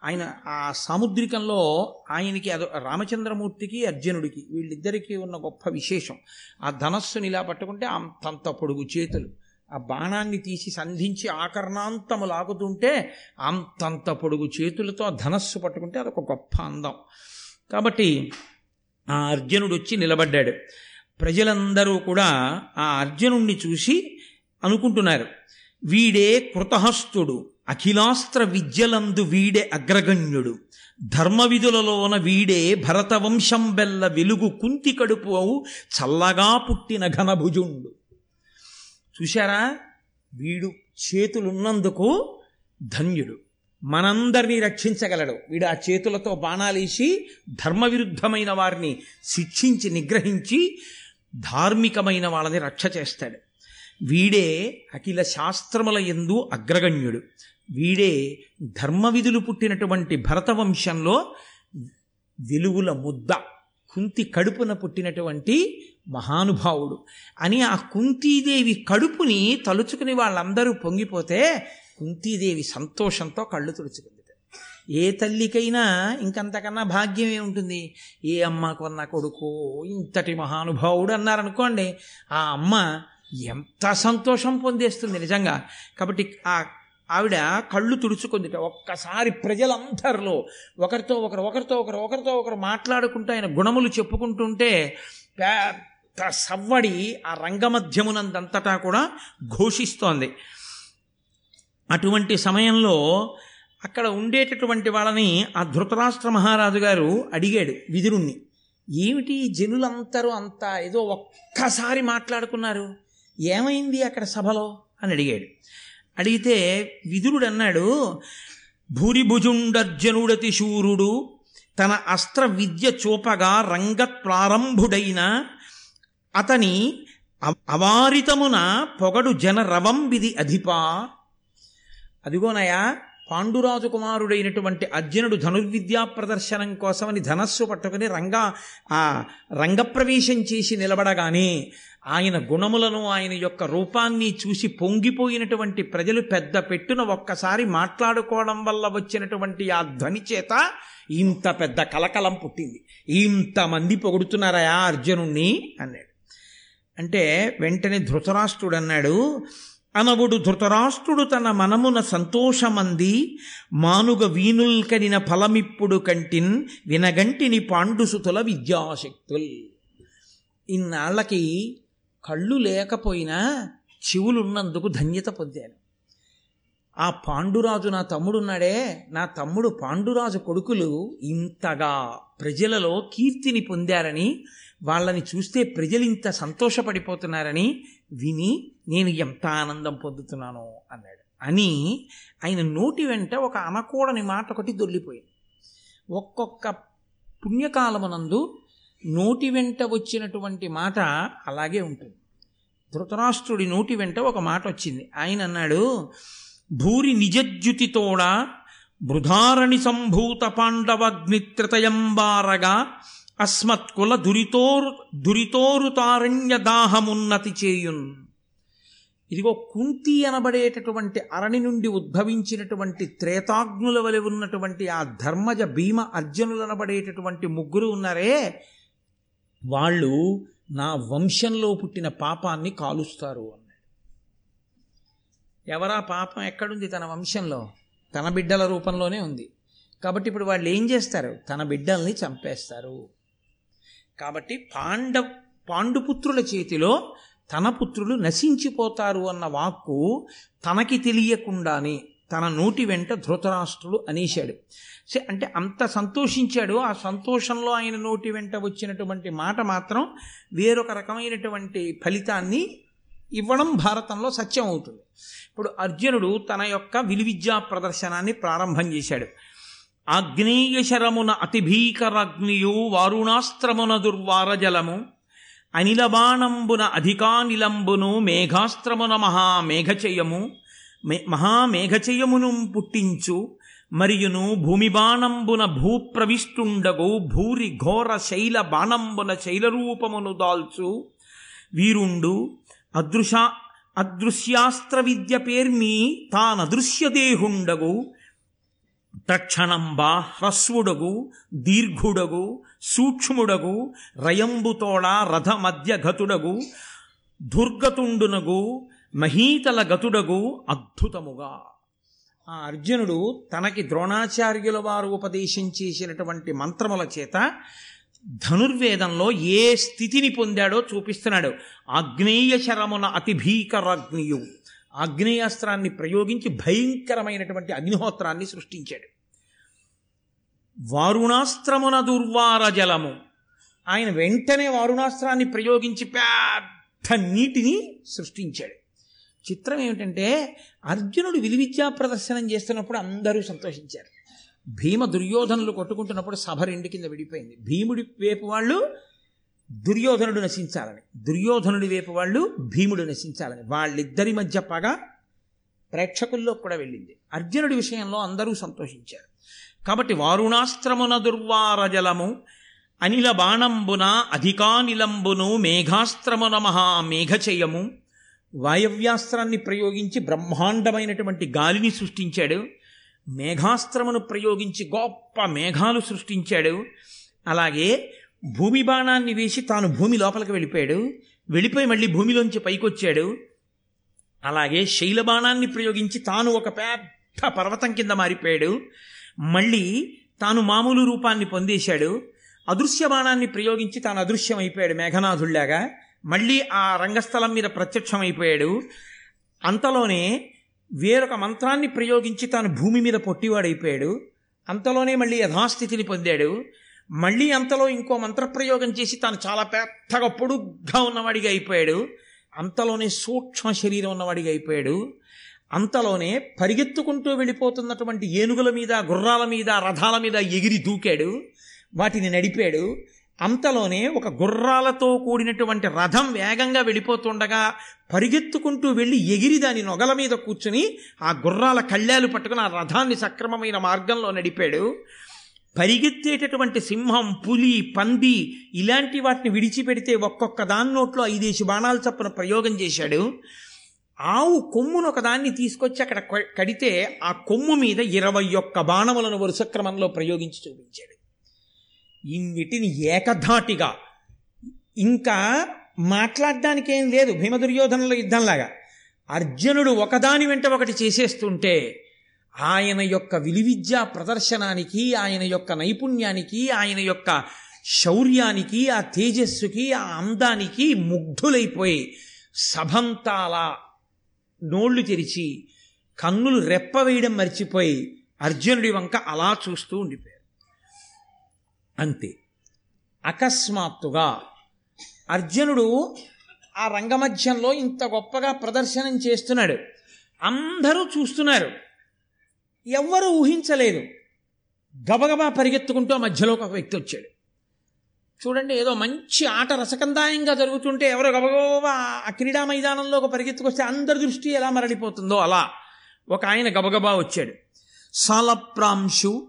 ఆయన ఆ సాముద్రికంలో ఆయనకి అదో రామచంద్రమూర్తికి అర్జునుడికి వీళ్ళిద్దరికీ ఉన్న గొప్ప విశేషం. ఆ ధనస్సుని ఇలా పట్టుకుంటే అంతంత పొడుగు చేతులు. ఆ బాణాన్ని తీసి సంధించి ఆకర్ణాంతము లాగుతుంటే అంతంత పొడుగు చేతులతో ఆ ధనస్సు పట్టుకుంటే అదొక గొప్ప అందం. కాబట్టి ఆ అర్జునుడు వచ్చి నిలబడ్డాడు. ప్రజలందరూ కూడా ఆ అర్జునుణ్ణి చూసి అనుకుంటున్నారు. వీడే కృతహస్తుడు. అఖిలాస్త్ర విద్యలందు వీడే అగ్రగణ్యుడు. ధర్మవిధులలోన వీడే భరతవంశం బెల్ల వెలుగు కుంతి కడుపు అవు చల్లగా పుట్టిన ఘనభుజుండు. చూశారా? వీడు చేతులున్నందుకు ధన్యుడు. మనందరినీ రక్షించగలడు. వీడు ఆ చేతులతో బాణాలేసి ధర్మవిరుద్ధమైన వారిని శిక్షించి నిగ్రహించి ధార్మికమైన వాళ్ళని రక్ష చేస్తాడు. వీడే అఖిల శాస్త్రముల ఎందు అగ్రగణ్యుడు. వీడే ధర్మవిధులు పుట్టినటువంటి భరతవంశంలో వెలుగుల ముద్ద కుంతి కడుపున పుట్టినటువంటి మహానుభావుడు. అని ఆ కుంతీదేవి కడుపుని తలుచుకుని వాళ్ళందరూ పొంగిపోతే కుంతీదేవి సంతోషంతో కళ్ళు తుడుచుకుంది. ఏ తల్లికైనా ఇంకంతకన్నా భాగ్యం ఏముంటుంది ఏ అమ్మ కొన్న కొడుకు ఇంతటి మహానుభావుడు అన్నారనుకోండి ఆ అమ్మ ఎంత సంతోషం పొందేస్తుంది నిజంగా. కాబట్టి ఆ ఆవిడ కళ్ళు తుడుచుకుందిట. ఒక్కసారి ప్రజలందరిలో ఒకరితో ఒకరు ఒకరితో ఒకరు ఒకరితో ఒకరు మాట్లాడుకుంటూ ఆయన గుణములు చెప్పుకుంటుంటే పెద్ద సవ్వడి ఆ రంగమధ్యమునందంతటా కూడా ఘోషిస్తోంది. అటువంటి సమయంలో అక్కడ ఉండేటటువంటి వాళ్ళని ఆ ధృతరాష్ట్ర మహారాజు గారు అడిగాడు విదురుణ్ణి. ఏమిటి జనులంతరూ అంతా ఏదో ఒక్కసారి మాట్లాడుకున్నారు? ఏమైంది అక్కడ సభలో? అని అడిగాడు. అడిగితే విదురుడు అన్నాడు భూరిభుజుండర్జనుడతి శూరుడు తన అస్త్ర విద్య చూపగా రంగప్రారంభుడైన అతని అవారితమున పొగడు జనరవంబిది అధిపా. అదిగోనయా పాండురాజు కుమారుడైనటువంటి అర్జునుడు ధనుర్విద్యా ప్రదర్శనం కోసమని ధనస్సు పట్టుకుని రంగా ఆ రంగప్రవేశం చేసి నిలబడగానే ఆయన గుణములను ఆయన యొక్క రూపాన్ని చూసి పొంగిపోయినటువంటి ప్రజలు పెద్ద పెట్టున ఒక్కసారి మాట్లాడుకోవడం వల్ల వచ్చినటువంటి ఆ ధ్వని చేత ఇంత పెద్ద కలకలం పుట్టింది. ఇంతమంది పొగుడుతున్నారా అర్జునుణ్ణి? అన్నాడు. అంటే వెంటనే ధృతరాష్ట్రుడు అన్నాడు అనవుడు ధృతరాష్ట్రుడు తన మనమున సంతోషమంది మానుగ వీనుల్కనిన ఫలమిప్పుడు కంటిన్ వినగంటిని పాండుసుతుల విద్యాశక్తుల్. ఇన్నాళ్ళకి కళ్ళు లేకపోయినా చెవులున్నందుకు ధన్యత పొందాను. ఆ పాండురాజు నా తమ్ముడున్నాడే నా తమ్ముడు పాండురాజు కొడుకులు ఇంతగా ప్రజలలో కీర్తిని పొందారని వాళ్ళని చూస్తే ప్రజలు ఇంత సంతోషపడిపోతున్నారని విని నేను ఎంత ఆనందం పొందుతున్నానో అన్నాడు. అని ఆయన నోటి వెంట ఒక అనకూడని మాట ఒకటి దొల్లిపోయింది ఒక్కొక్క పుణ్యకాలమునందు నోటి వెంట వచ్చినటువంటి మాట అలాగే ఉంటుంది. ధృతరాష్ట్రుడి నోటి వెంట ఒక మాట వచ్చింది. ఆయన అన్నాడు భూరి నిజజ్యుతితోడ బృధారణి సంభూత పాండవగ్నిత్రతయంబారగా అస్మత్కుల దురితోరు దురితోరుతారణ్య దాహమున్నతి చేయున్. ఇదిగో కుంతి అనబడేటటువంటి అరణి నుండి ఉద్భవించినటువంటి త్రేతాగ్నుల వలె ఉన్నటువంటి ఆ ధర్మజ భీమ అర్జునులు అనబడేటటువంటి ముగ్గురు ఉన్నారే వాళ్ళు నా వంశంలో పుట్టిన పాపాన్ని కాలుస్తారు అన్నాడు. ఎవరా పాపం ఎక్కడుంది తన వంశంలో? తన బిడ్డల రూపంలోనే ఉంది. కాబట్టి ఇప్పుడు వాళ్ళు ఏం చేస్తారు? తన బిడ్డల్ని చంపేస్తారు. కాబట్టి పాండవ పాండుపుత్రుల చేతిలో తన పుత్రులు నశించిపోతారు అన్న వాక్కు తనకి తెలియకుండానే తన నోటి వెంట ధృతరాష్ట్రుడు అనేశాడు. అంటే అంత సంతోషించాడు. ఆ సంతోషంలో ఆయన నోటి వెంట వచ్చినటువంటి మాట మాత్రం వేరొక రకమైనటువంటి ఫలితాన్ని ఇవ్వడం భారతంలో సత్యం అవుతుంది. ఇప్పుడు అర్జునుడు తన యొక్క విలువిద్యా ప్రదర్శనాన్ని ప్రారంభం చేశాడు. ఆగ్నేయశరమున అతిభీకరగ్నియు వారుణాస్త్రమున దుర్వారజలము అనిలబాణంబున అధికానిలంబును మేఘాస్త్రమున మహామేఘచయము మహామేఘచయమును పుట్టించు మరియును భూమిబాణంబున భూప్రవిష్టుండగు భూరి ఘోర శైల బాణంబున శైలరూపమును దాల్చు. వీరుండు అదృశ అదృశ్యాస్త్ర విద్య పేర్మి తానదృశ్యదేహుండగు తక్షణంబా హ్రస్వుడగు దీర్ఘుడగు సూక్ష్ముడగు రయంబుతోళ రథమధ్య గతుడగు దుర్గతుండునగు మహీతల గతుడగు అద్భుతముగా. ఆ అర్జునుడు తనకి ద్రోణాచార్యుల వారు ఉపదేశం చేసినటువంటి మంత్రముల చేత ధనుర్వేదంలో ఏ స్థితిని పొందాడో చూపిస్తున్నాడు. ఆగ్నేయ శరమున అతి భీకరాగ్నియు. ఆగ్నేయాస్త్రాన్ని ప్రయోగించి భయంకరమైనటువంటి అగ్నిహోత్రాన్ని సృష్టించాడు. వారుణాస్త్రమున దుర్వార జలము. ఆయన వెంటనే వారుణాస్త్రాన్ని ప్రయోగించి పెద్ద నీటిని సృష్టించాడు. చిత్రం ఏమిటంటే అర్జునుడు విలువిద్యా ప్రదర్శనం చేస్తున్నప్పుడు అందరూ సంతోషించారు. భీమ దుర్యోధనులు కొట్టుకుంటున్నప్పుడు సభ రెండు కింద విడిపోయింది. భీముడి వైపు వాళ్ళు దుర్యోధనుడు నశించాలని. దుర్యోధనుడి వైపు వాళ్ళు భీముడు నశించాలని. వాళ్ళిద్దరి మధ్య పగ ప్రేక్షకుల్లో కూడా వెళ్ళింది. అర్జునుడి విషయంలో అందరూ సంతోషించారు. కాబట్టి వారుణాస్త్రమున దుర్వారజలము అనిల బాణంబున అధికానిలంబును మేఘాస్త్రమున మహా మేఘచయము వాయవ్యాస్త్రాన్ని ప్రయోగించి బ్రహ్మాండమైనటువంటి గాలిని సృష్టించాడు. మేఘాస్త్రమును ప్రయోగించి గొప్ప మేఘాలు సృష్టించాడు. అలాగే భూమి బాణాన్ని వేసి తాను భూమి లోపలికి వెళ్ళిపోయాడు. వెళ్ళిపోయి మళ్ళీ భూమిలోంచి పైకొచ్చాడు. అలాగే శైలబాణాన్ని ప్రయోగించి తాను ఒక పెద్ద పర్వతం కింద మారిపోయాడు. మళ్ళీ తాను మామూలు రూపాన్ని పొందేశాడు అదృశ్య బాణాన్ని ప్రయోగించి తాను అదృశ్యమైపోయాడు మేఘనాథుళ్ళాగా మళ్ళీ ఆ రంగస్థలం మీద ప్రత్యక్షమైపోయాడు. అంతలోనే వేరొక మంత్రాన్ని ప్రయోగించి తాను భూమి మీద పొట్టివాడైపోయాడు. అంతలోనే మళ్ళీ యథాస్థితిని పొందాడు. మళ్ళీ అంతలో ఇంకో మంత్రప్రయోగం చేసి తాను చాలా పెద్దగా పొడుగ్గా ఉన్నవాడిగా అయిపోయాడు. అంతలోనే సూక్ష్మ శరీరం ఉన్నవాడిగా అయిపోయాడు. అంతలోనే పరిగెత్తుకుంటూ వెళ్ళిపోతున్నటువంటి ఏనుగుల మీద గుర్రాల మీద రథాల మీద ఎగిరి దూకాడు. వాటిని నడిపాడు. అంతలోనే ఒక గుర్రాలతో కూడినటువంటి రథం వేగంగా వెళ్ళిపోతుండగా పరిగెత్తుకుంటూ వెళ్ళి ఎగిరి దాని నొగల మీద కూర్చుని ఆ గుర్రాల కళ్ళాలు పట్టుకుని ఆ రథాన్ని సక్రమమైన మార్గంలో నడిపాడు. పరిగెత్తేటటువంటి సింహం పులి పంది ఇలాంటి వాటిని విడిచిపెడితే ఒక్కొక్క దాని నోట్లో ఐదేసి బాణాలు చప్పున ప్రయోగం చేశాడు. ఆవు కొమ్మును ఒకదాన్ని తీసుకొచ్చి అక్కడ కడితే ఆ కొమ్ము మీద ఇరవై ఒక్క బాణములను వరుస క్రమంలో ప్రయోగించి చూపించాడు. ఇన్నిటిని ఏకధాటిగా ఇంకా మాట్లాడడానికి ఏం లేదు భీమ దుర్యోధనుల యుద్ధంలాగా. అర్జునుడు ఒకదాని వెంట ఒకటి చేసేస్తుంటే ఆయన యొక్క విలువిద్యా ప్రదర్శనానికి ఆయన యొక్క నైపుణ్యానికి ఆయన యొక్క శౌర్యానికి ఆ తేజస్సుకి ఆ అందానికి ముగ్ధులైపోయి సభంతాలా నోళ్ళు తెరిచి కన్నులు రెప్ప వేయడం మర్చిపోయి అర్జునుడి వంక అలా చూస్తూ ఉండిపోయారు. అంతే. అకస్మాత్తుగా అర్జునుడు ఆ రంగమధ్యంలో ఇంత గొప్పగా ప్రదర్శనం చేస్తున్నాడు. అందరూ చూస్తున్నారు. ఎవ్వరూ ఊహించలేదు. గబగబా పరిగెత్తుకుంటూ ఆ మధ్యలో ఒక వ్యక్తి వచ్చాడు. చూడండి ఏదో మంచి ఆట రసకందాయంగా జరుగుతుంటే ఎవరో గబగబా ఆ క్రీడా మైదానంలో ఒక పరిగెత్తుకొస్తే అందరి దృష్టి ఎలా మరలిపోతుందో అలా ఒక ఆయన గబగబా వచ్చాడు. సాలప్రాంశు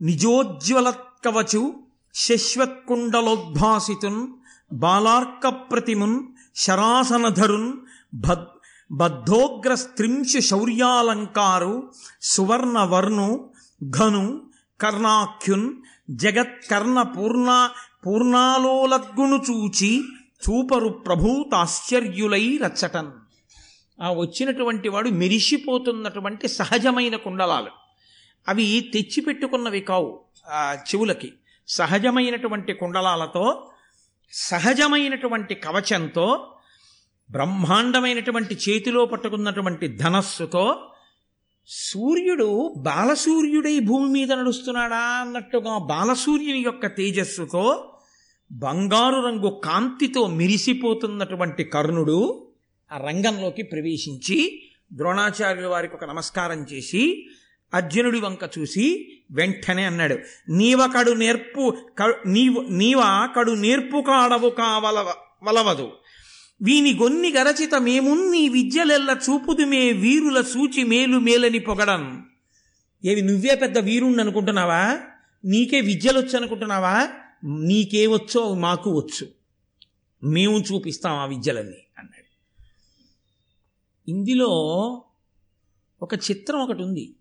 నిజోజ్వలత్కవచు శశ్వత్కుండలోద్భాసితున్ బాలార్క ప్రతిమున్ శరాసనధరున్ భద్ బద్ధోగ్రస్త్రింశు శౌర్యాలంకారు సువర్ణవర్ణు ఘను కర్ణాఖ్యున్ జగత్కర్ణ పూర్ణ పూర్ణాలోలగ్గును చూచి చూపరు ప్రభూతాశ్చర్యులై రచ్చటన్. ఆ వచ్చినటువంటి వాడు మెరిసిపోతున్నటువంటి సహజమైన కుండలాలు. అవి తెచ్చిపెట్టుకున్నవి కావు ఆ చెవులకి. సహజమైనటువంటి కుండలాలతో సహజమైనటువంటి కవచంతో బ్రహ్మాండమైనటువంటి చేతిలో పట్టుకున్నటువంటి ధనస్సుతో సూర్యుడు బాలసూర్యుడై భూమి మీద నడుస్తున్నాడా అన్నట్టుగా బాలసూర్యుని యొక్క తేజస్సుతో బంగారు రంగు కాంతితో మెరిసిపోతున్నటువంటి కర్ణుడు ఆ రంగంలోకి ప్రవేశించి ద్రోణాచార్యుల వారికి ఒక నమస్కారం చేసి అర్జునుడి వంక చూసి వెంటనే అన్నాడు నీవకడు నేర్పు నీవు నీవ కడు నేర్పు కాడవు కావల వలవదు. వీని గొన్ని గరచిత మేమున్ని విద్యలెల్ల చూపుదుమే వీరుల సూచి మేలు మేలని పొగడం. ఏవి నువ్వే పెద్ద వీరుణ్ణి అనుకుంటున్నావా నీకే విద్యలొచ్చు అనుకుంటున్నావా నీకేవచ్చో అవి మాకు వచ్చు. మేము చూపిస్తాం ఆ విద్యలన్నీ అన్నాడు. ఇందులో ఒక చిత్రం ఒకటి ఉంది.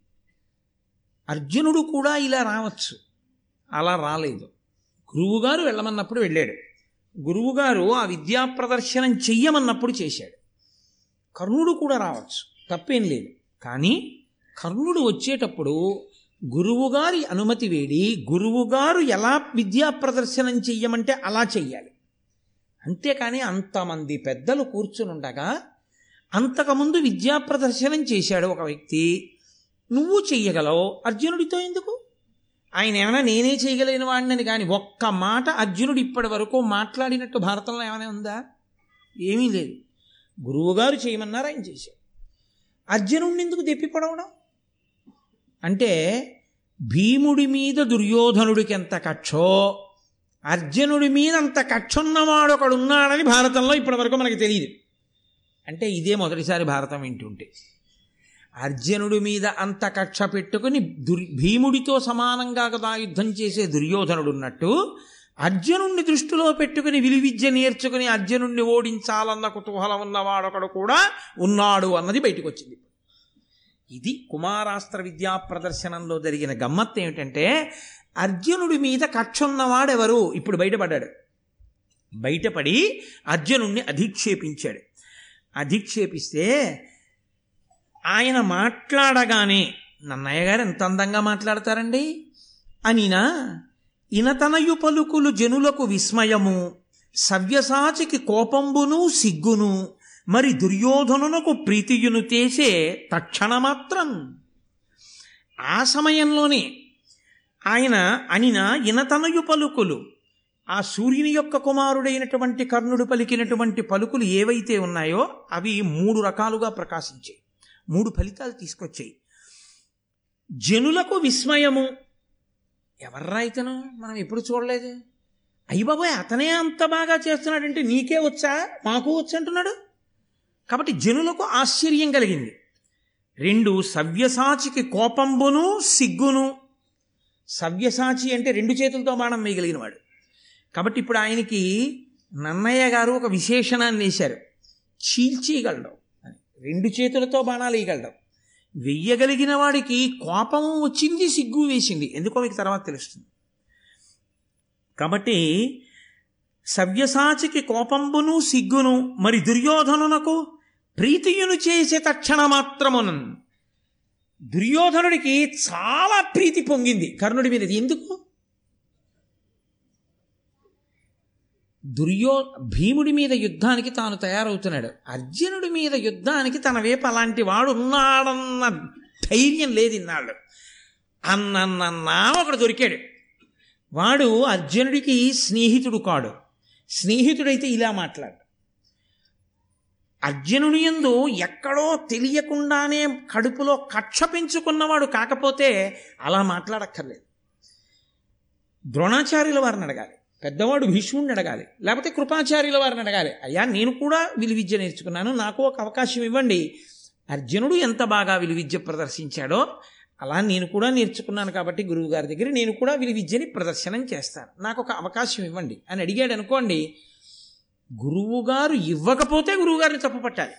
అర్జునుడు కూడా ఇలా రావచ్చు. అలా రాలేదు. గురువుగారు వెళ్ళమన్నప్పుడు వెళ్ళాడు. గురువుగారు ఆ విద్యా ప్రదర్శనం చెయ్యమన్నప్పుడు చేశాడు. కర్ణుడు కూడా రావచ్చు. తప్పేం లేదు. కానీ కర్ణుడు వచ్చేటప్పుడు గురువుగారి అనుమతి వేడి గురువుగారు ఎలా విద్యా ప్రదర్శనం చెయ్యమంటే అలా చెయ్యాలి. అంతేకాని అంతమంది పెద్దలు కూర్చునుండగా అంతకుముందు విద్యా ప్రదర్శనం చేశాడు ఒక వ్యక్తి. నువ్వు చెయ్యగలవు అర్జునుడితో ఎందుకు? ఆయన ఏమైనా నేనే చేయగలిగిన వాడినని కానీ ఒక్క మాట అర్జునుడు ఇప్పటి వరకు మాట్లాడినట్టు భారతంలో ఏమైనా ఉందా? ఏమీ లేదు. గురువుగారు చేయమన్నారు ఆయన చేశాడు. అర్జునుడిని ఎందుకు దెప్పి పొడవడం? అంటే భీముడి మీద దుర్యోధనుడికి ఎంత కక్షో అర్జునుడి మీద అంత కక్ష ఒకడున్నాడని భారతంలో ఇప్పటివరకు మనకి తెలియదు అంటే ఇదే మొదటిసారి భారతం వింటుంటే. అర్జునుడి మీద అంత కక్ష పెట్టుకుని దుర్ భీముడితో సమానంగా కదా యుద్ధం చేసే దుర్యోధనుడు ఉన్నట్టు అర్జునుణ్ణి దృష్టిలో పెట్టుకుని విలువిద్య నేర్చుకుని అర్జునుణ్ణి ఓడించాలన్న కుతూహలం ఉన్నవాడొకడు కూడా ఉన్నాడు అన్నది బయటకు వచ్చింది ఇది కుమారాస్త్ర విద్యా ప్రదర్శనంలో జరిగిన గమ్మత్తు ఏమిటంటే అర్జునుడి మీద కక్ష ఉన్నవాడెవరు? ఇప్పుడు బయటపడ్డాడు. బయటపడి అర్జునుణ్ణి అధిక్షేపించాడు. అధిక్షేపిస్తే ఆయన మాట్లాడగానే నన్నయ్య గారు ఎంత అందంగా మాట్లాడతారండి? అనినా ఇనతనయు పలుకులు జనులకు విస్మయము సవ్యసాచికి కోపంబును సిగ్గును మరి దుర్యోధనునకు ప్రీతియును చేసే తక్షణమాత్రం ఆ సమయంలోనే ఆయన అనిన ఇనతనయు పలుకులు ఆ సూర్యుని యొక్క కుమారుడైనటువంటి కర్ణుడు పలికినటువంటి పలుకులు ఏవైతే ఉన్నాయో అవి మూడు రకాలుగా ప్రకాశించాయి. మూడు ఫలితాలు తీసుకొచ్చాయి. జనులకు విస్మయము. ఎవర్రా ఇతను? మనం ఎప్పుడు చూడలేదు. అయ్యి బాబాయ్ అతనే అంత బాగా చేస్తున్నాడంటే నీకే వచ్చా? మాకు వచ్చి అంటున్నాడు? కాబట్టి జనులకు ఆశ్చర్యం కలిగింది. రెండు సవ్యసాచికి కోపంబును సిగ్గును. సవ్యసాచి అంటే రెండు చేతులతో బాణం వేయగలిగిన వాడు కాబట్టి ఇప్పుడు ఆయనకి నన్నయ్య గారు ఒక విశేషణాన్ని వేశారు. చీల్చేయగలడం. అని. రెండు చేతులతో బాణాలు వేయగలడం. వెయ్యగలిగిన వాడికి కోపం వచ్చింది సిగ్గు వేసింది. ఎందుకో మీకు తర్వాత తెలుస్తుంది. కాబట్టి సవ్యసాచికి కోపంబును సిగ్గును మరి దుర్యోధనునకు ప్రీతియును చేసే తక్షణ మాత్రమునన్ దుర్యోధనుడికి చాలా ప్రీతి పొంగింది. కర్ణుడి మీద ఎందుకు? దుర్యో భీముడి మీద యుద్ధానికి తాను తయారవుతున్నాడు. అర్జునుడి మీద యుద్ధానికి తన వైపు అలాంటి వాడు ఉన్నాడన్న ధైర్యం లేదు ఇన్నాళ్ళు. అన్నన్నా ఒకడు దొరికాడు. వాడు అర్జునుడికి స్నేహితుడు కాడు. స్నేహితుడైతే ఇలా మాట్లాడు. అర్జునుడి ఎందు ఎక్కడో తెలియకుండానే కడుపులో కక్ష పెంచుకున్నవాడు కాకపోతే అలా మాట్లాడక్కర్లేదు. ద్రోణాచార్యుల వారిని అడగాలి. పెద్దవాడు భీష్ముడిని అడగాలి. లేకపోతే కృపాచార్యుల వారిని అడగాలి. అయ్యా నేను కూడా విలువిద్య నేర్చుకున్నాను. నాకు ఒక అవకాశం ఇవ్వండి. అర్జునుడు ఎంత బాగా విలువిద్య ప్రదర్శించాడో అలా నేను కూడా నేర్చుకున్నాను కాబట్టి గురువు గారి దగ్గర నేను కూడా విలువిద్యని ప్రదర్శనం చేస్తాను. నాకు ఒక అవకాశం ఇవ్వండి అని అడిగాడు అనుకోండి గురువుగారు ఇవ్వకపోతే గురువుగారిని తప్పుపట్టాలి.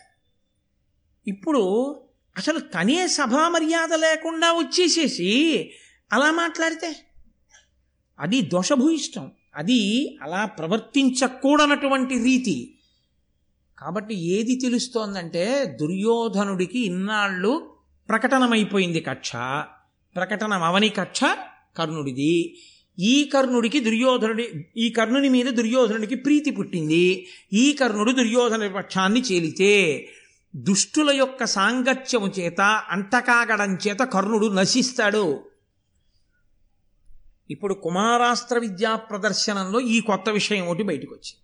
ఇప్పుడు అసలు తనే సభా మర్యాద లేకుండా వచ్చేసేసి అలా మాట్లాడితే? అది దోషభూయిష్టం. అది అలా ప్రవర్తించకూడనటువంటి రీతి. కాబట్టి ఏది తెలుస్తోందంటే దుర్యోధనుడికి ఇన్నాళ్ళు ప్రకటనమైపోయింది కక్ష. ప్రకటనం అవని కక్ష కర్ణుడిది. ఈ కర్ణుడికి దుర్యోధనుడి ఈ కర్ణుని మీద దుర్యోధనుడికి ప్రీతి పుట్టింది. ఈ కర్ణుడు దుర్యోధన పక్షాన్ని చేలితే దుష్టుల యొక్క సాంగత్యము చేత అంటకాగడం చేత కర్ణుడు నశిస్తాడు. ఇప్పుడు కుమారాస్త్ర విద్యా ప్రదర్శనంలో ఈ కొత్త విషయం ఒకటి బయటకు వచ్చింది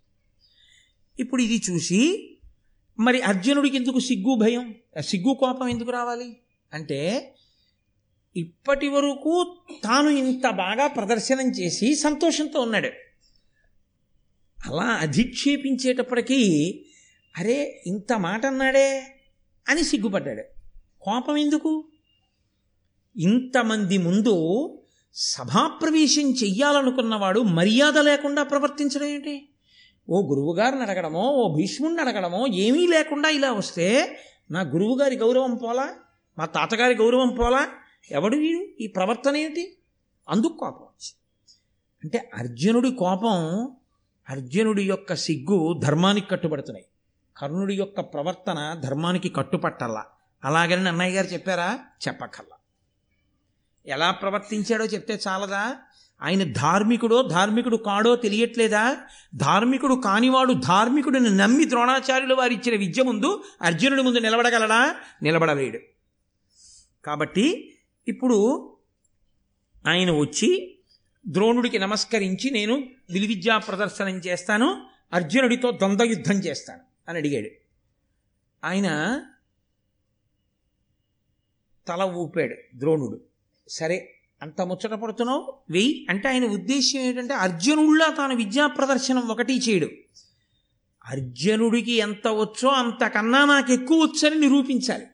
ఇప్పుడు ఇది చూసి మరి అర్జునుడికి ఎందుకు సిగ్గు భయం? సిగ్గు కోపం ఎందుకు రావాలి? అంటే ఇప్పటి వరకు తాను ఇంత బాగా ప్రదర్శనం చేసి సంతోషంతో ఉన్నాడు. అలా అధిక్షేపించేటప్పటికీ అరే ఇంత మాట అన్నాడే అని సిగ్గుపడ్డాడు. కోపం ఎందుకు? ఇంతమంది ముందు సభాప్రవేశం చెయ్యాలనుకున్నవాడు మర్యాద లేకుండా ప్రవర్తించడం ఏంటి? ఓ గురువుగారిని అడగడమో ఓ భీష్ముడిని అడగడమో ఏమీ లేకుండా ఇలా వస్తే నా గురువుగారి గౌరవం పోలా? మా తాతగారి గౌరవం పోలా? ఎవడు వీడు? ఈ ప్రవర్తన ఏమిటి అందుకు కోపం వచ్చింది అంటే అర్జునుడి కోపం అర్జునుడి యొక్క సిగ్గు ధర్మానికి కట్టుబడుతున్నాయి. కర్ణుడి యొక్క ప్రవర్తన ధర్మానికి కట్టుపట్టల్లా. అలాగని అన్నయ్య గారు చెప్పారా? చెప్పకల్లా ఎలా ప్రవర్తించాడో చెప్తే చాలదా? ఆయన ధార్మికుడో ధార్మికుడు కాడో తెలియట్లేదా? ధార్మికుడు కానివాడు ధార్మికుడిని నమ్మి ద్రోణాచార్యులు వారు ఇచ్చిన విద్య ముందు అర్జునుడి ముందు నిలబడగలడా? నిలబడలేడు. కాబట్టి ఇప్పుడు ఆయన వచ్చి ద్రోణుడికి నమస్కరించి నేను విలువిద్యా ప్రదర్శనం చేస్తాను అర్జునుడితో ద్వంద్వ యుద్ధం చేస్తాను అని అడిగాడు. ఆయన తల ఊపాడు ద్రోణుడు. సరే అంత ముచ్చట పడుతున్నావు? వెయ్యి అంటే ఆయన ఉద్దేశం ఏంటంటే అర్జునుడిలా తాను విద్యా ప్రదర్శనం ఒకటి చేయడు. అర్జునుడికి ఎంత వచ్చో అంతకన్నా నాకు ఎక్కువ వచ్చని నిరూపించాలి.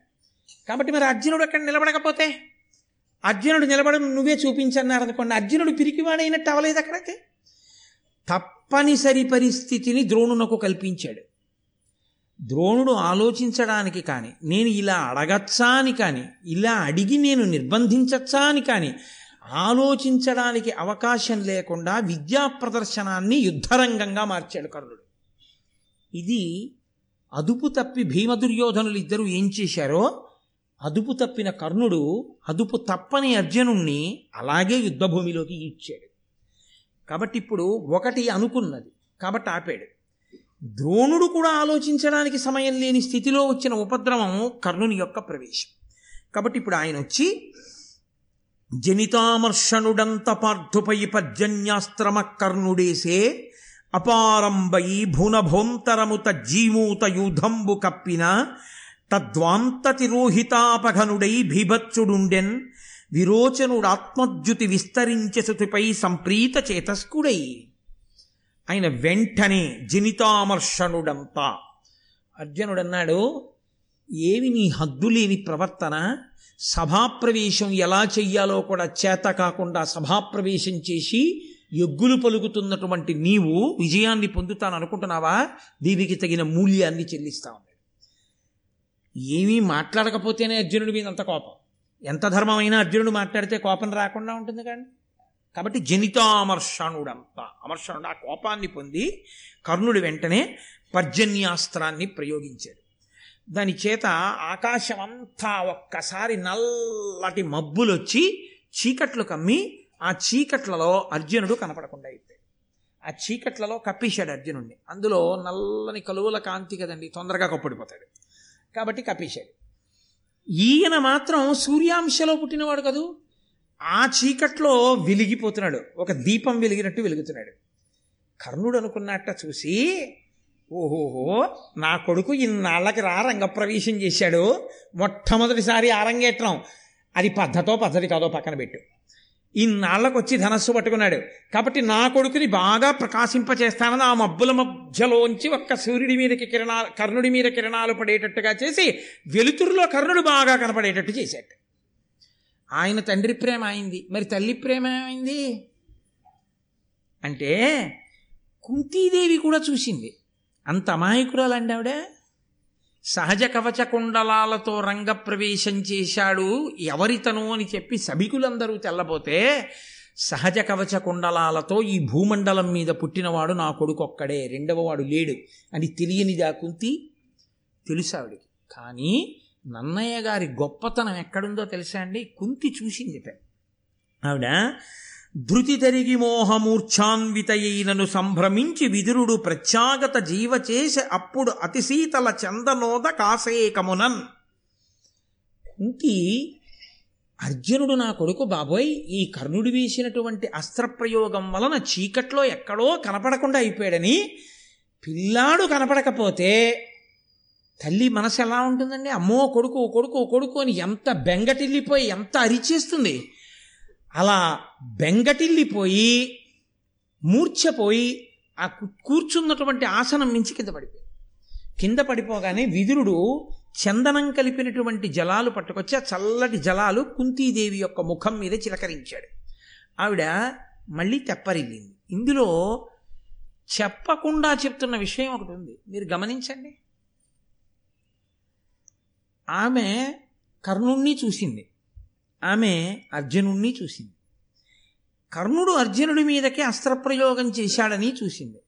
కాబట్టి మరి అర్జునుడు అక్కడ నిలబడకపోతే? అర్జునుడు నిలబడడం నువ్వే చూపించన్నారు అనుకోండి. అర్జునుడు పిరికివాడైనట్టు అవలేదు అక్కడైతే? తప్పనిసరి పరిస్థితిని ద్రోణునకు కల్పించాడు. ద్రోణుడు ఆలోచించడానికి కానీ నేను ఇలా అడగచ్చా అని కానీ ఇలా అడిగి నేను నిర్బంధించచ్చా అని కానీ ఆలోచించడానికి అవకాశం లేకుండా విద్యా ప్రదర్శనాన్ని యుద్ధరంగంగా మార్చాడు కర్ణుడు. ఇది అదుపు తప్పి భీమదుర్యోధనులు ఇద్దరు ఏం చేశారో అదుపు తప్పిన కర్ణుడు అదుపు తప్పని అర్జునుణ్ణి అలాగే యుద్ధభూమిలోకి ఈడ్చాడు. కాబట్టి ఇప్పుడు ఒకటి అనుకున్నది కాబట్టి ఆపాడు. ద్రోణుడు కూడా ఆలోచించడానికి సమయం లేని స్థితిలో వచ్చిన ఉపద్రవం కర్ణుని యొక్క ప్రవేశం. కాబట్టి ఇప్పుడు ఆయన వచ్చి జనితామర్షణుడంత పార్థుపై పర్జన్యాస్త్రమ కర్ణుడేసే అపారంబై భునభోంతరముత జీమూత యూధంబు కప్పిన తద్వాంతతిరోహితాపఘనుడై భీభత్సుడుండెన్ విరోచనుడాత్మద్యుతి విస్తరించెసుతిపై సంప్రీత చేతస్కుడై. ఆయన వెంటనే జనితామర్షణుడంతా అర్జునుడన్నాడు ఏమి నీ హద్దులేని ప్రవర్తన? సభాప్రవేశం ఎలా చెయ్యాలో కూడా చేత కాకుండా సభాప్రవేశం చేసి ఎగ్గులు పలుకుతున్నటువంటి నీవు విజయాన్ని పొందుతాను అనుకుంటున్నావా దీనికి తగిన మూల్యాన్ని చెల్లిస్తావు. ఏమీ మాట్లాడకపోతేనే అర్జునుడి మీద అంత కోపం. ఎంత ధర్మమైనా అర్జునుడు మాట్లాడితే కోపం రాకుండా ఉంటుంది కానీ. కాబట్టి జనితామర్షణుడంతా అమర్షణుడు ఆ కోపాన్ని పొంది కర్ణుడు వెంటనే పర్జన్యాస్త్రాన్ని ప్రయోగించాడు. దాని చేత అంతా ఒక్కసారి నల్లటి మబ్బులు వచ్చి చీకట్లు కమ్మి ఆ చీకట్లలో అర్జునుడు కనపడకుండా అయిపోయాడు. ఆ చీకట్లలో కప్పేశాడు అర్జునుడిని అందులో నల్లని కలువల కాంతి కదండి తొందరగా కప్పుడిపోతాడు. కాబట్టి కప్పేశాడు ఈయన మాత్రం సూర్యాంశలో పుట్టినవాడు కదూ? ఆ చీకట్లో వెలిగిపోతున్నాడు. ఒక దీపం వెలిగినట్టు వెలుగుతున్నాడు. కర్ణుడు అనుకున్నట్ట చూసి ఓహోహో నా కొడుకు ఇన్నాళ్ళకి రా రంగప్రవేశం చేశాడు. మొట్టమొదటిసారి ఆరంగేట్రం. అది పద్ధతో పద్ధతి కాదో పక్కన పెట్టు. ఇన్నాళ్ళకు వచ్చి ధనస్సు పట్టుకున్నాడు. కాబట్టి నా కొడుకుని బాగా ప్రకాశింపచేస్తానని ఆ మబ్బుల మధ్యలోంచి ఒక్క సూర్యుడి మీదకి కిరణాలు కర్ణుడి మీద కిరణాలు పడేటట్టుగా చేసి వెలుతురులో కర్ణుడు బాగా కనపడేటట్టు చేశాడు. ఆయన తండ్రి ప్రేమ అయింది. మరి తల్లి ప్రేమ ఏమైంది? అంటే కుంతీదేవి కూడా చూసింది. అంత అమాయకురాలండి ఆవిడ? సహజ కవచ కుండలాలతో రంగప్రవేశం చేశాడు ఎవరితను అని చెప్పి సభికులందరూ తెల్లబోతే సహజ కవచ కుండలాలతో ఈ భూమండలం మీద పుట్టినవాడు నా కొడుకు ఒక్కడే రెండవ వాడు లేడు అని తెలియనిదా కుంతి తెలుసావిడికి కానీ నన్నయ్య గారి గొప్పతనం ఎక్కడుందో తెలుసా అండి? కుంతి చూసిందిట. ఆవిడ ధృతి తరిగి మోహమూర్ఛాన్వితయైనను సంభ్రమించి విదురుడు ప్రత్యాగత జీవచేసి అప్పుడు అతిశీతల చందనోద కాసేకమునన్ కుంతి అర్జునుడు నా కొడుకు బాబోయ్ ఈ కర్ణుడు వేసినటువంటి అస్త్రప్రయోగం వలన చీకట్లో ఎక్కడో కనపడకుండా అయిపోయాడని పిల్లాడు కనపడకపోతే తల్లి మనసు ఎలా ఉంటుందండి? అమ్మో కొడుకు కొడుకు కొడుకు అని ఎంత బెంగటిల్లిపోయి ఎంత అరిచేస్తుంది? అలా బెంగటిల్లిపోయి మూర్ఛపోయి ఆ కూర్చున్నటువంటి ఆసనం మించి కింద పడిపోయి కింద పడిపోగానే విదురుడు చందనం కలిపినటువంటి జలాలు పట్టుకొచ్చి ఆ చల్లటి జలాలు కుంతీదేవి యొక్క ముఖం మీద చిలకరించాడు. ఆవిడ మళ్ళీ తెప్పరిల్లింది. ఇందులో చెప్పకుండా చెప్తున్న విషయం ఒకటి ఉంది. మీరు గమనించండి. ఆమె కర్ణుణ్ణి చూసింది. ఆమె అర్జునుణ్ణి చూసింది. కర్ణుడు అర్జునుడి మీదకే అస్త్రప్రయోగం చేశాడని చూసింది.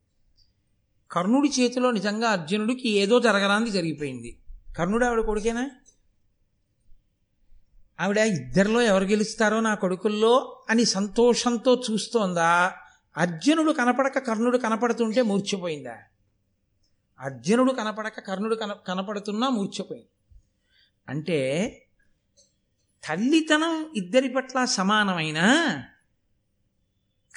కర్ణుడి చేతిలో నిజంగా అర్జునుడికి ఏదో జరగరాంది జరిగిపోయింది. కర్ణుడు ఆవిడ కొడుకేనా? ఆవిడ ఇద్దరిలో ఎవరు గెలుస్తారో నా కొడుకుల్లో అని సంతోషంతో చూస్తోందా? అర్జునుడు కనపడక కర్ణుడు కనపడుతుంటే మూర్చిపోయిందా అర్జునుడు కనపడక కర్ణుడు కన కనపడుతున్నా మూర్చిపోయింది అంటే తల్లితనం ఇద్దరి పట్ల సమానమైన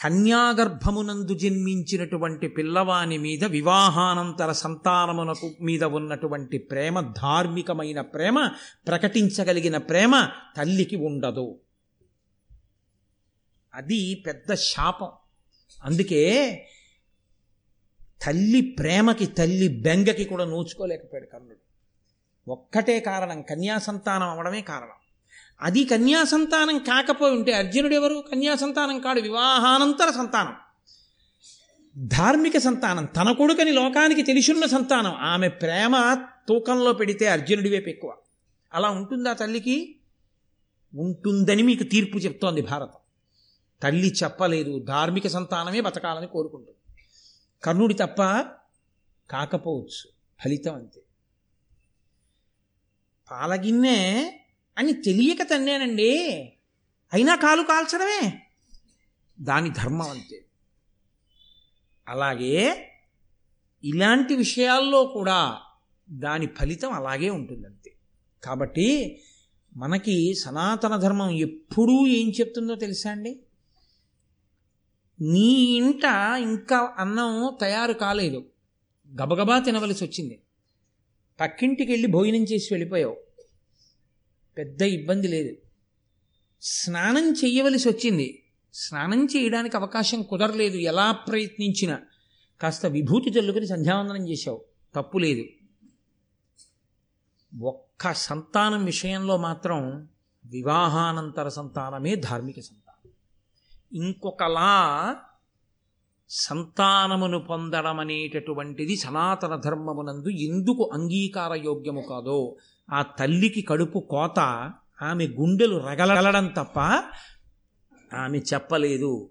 కన్యాగర్భమునందు జన్మించినటువంటి పిల్లవాని మీద వివాహానంతర సంతానమునకు మీద ఉన్నటువంటి ప్రేమ ధార్మికమైన ప్రేమ ప్రకటించగలిగిన ప్రేమ తల్లికి ఉండదు. అది పెద్ద శాపం. అందుకే తల్లి ప్రేమకి తల్లి బెంగకి కూడా నోచుకోలేకపోయాడు కర్ణుడు. ఒక్కటే కారణం కన్యాసంతానం అవడమే కారణం. అది కన్యా సంతానం కాకపోయి ఉంటే అర్జునుడు ఎవరు కన్యా సంతానం కాడు వివాహానంతర సంతానం. ధార్మిక సంతానం తన కొడుకని లోకానికి తెలిసున్న సంతానం ఆమె ప్రేమ తూకంలో పెడితే అర్జునుడి వైపు ఎక్కువ. అలా ఉంటుందా తల్లికి? ఉంటుందని మీకు తీర్పు చెప్తోంది భారతం. తల్లి చెప్పలేదు ధార్మిక సంతానమే బతకాలని కోరుకుంటుంది. కర్ణుడి తప్ప కాకపోవచ్చు ఫలితం అంతే. పాలగిన్నె అని తెలియక తన్నేనండి. అయినా కాలు కాల్చడమే. దాని ధర్మం అంతే. అలాగే ఇలాంటి విషయాల్లో కూడా దాని ఫలితం అలాగే ఉంటుందంతే. కాబట్టి మనకి సనాతన ధర్మం ఎప్పుడూ ఏం చెప్తుందో తెలుసా అండి? నీ ఇంట ఇంకా అన్నం తయారు కాలేదు. గబగబా తినవలసి వచ్చింది పక్కింటికి వెళ్ళి భోజనం చేసి వెళ్ళిపోయావు. పెద్ద ఇబ్బంది లేదు. స్నానం చేయవలసి వచ్చింది. స్నానం చేయడానికి అవకాశం కుదరలేదు. ఎలా ప్రయత్నించినా కాస్త విభూతి చల్లుకుని సంధ్యావందనం చేశావు. తప్పు లేదు. ఒక్క సంతానం విషయంలో మాత్రం వివాహానంతర సంతానమే ధార్మిక సంతానం. ఇంకొకలా సంతానమును పొందడం అనేటటువంటిది సనాతన ధర్మమునందు ఎందుకు అంగీకార యోగ్యము కాదో ఆ తల్లికి కడుపు కోత ఆమె గుండెలు రగలడం తప్ప ఆమె చెప్పలేదు.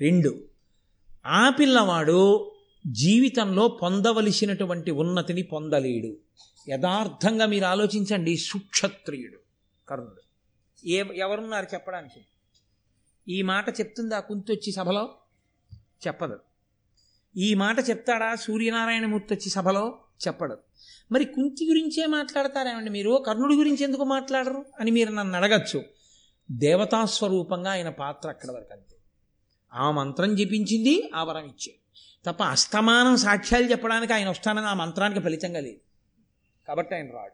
రెండు ఆ పిల్లవాడు జీవితంలో పొందవలసినటువంటి ఉన్నతిని పొందలేడు. యథార్థంగా మీరు ఆలోచించండి సుక్షత్రియుడు కర్ణుడు. ఏ ఎవరున్నారు చెప్పడానికి? ఈ మాట చెప్తుందా కుంతి వచ్చి సభలో? చెప్పదు. ఈ మాట చెప్తాడా సూర్యనారాయణమూర్తి వచ్చి సభలో? చెప్పడు. మరి కుంతి గురించే మాట్లాడతారేమండి మీరు? కర్ణుడి గురించి ఎందుకు మాట్లాడరు? అని మీరు నన్ను అడగచ్చు. దేవతాస్వరూపంగా ఆయన పాత్ర అక్కడ వరకు అంతే. ఆ మంత్రం జపించింది ఆ వరం ఇచ్చేది తప్ప అస్తమానం సాక్ష్యాలు చెప్పడానికి ఆయన వస్తానని ఆ మంత్రానికి ఫలితంగా లేదు. కాబట్టి ఆయన రాడు.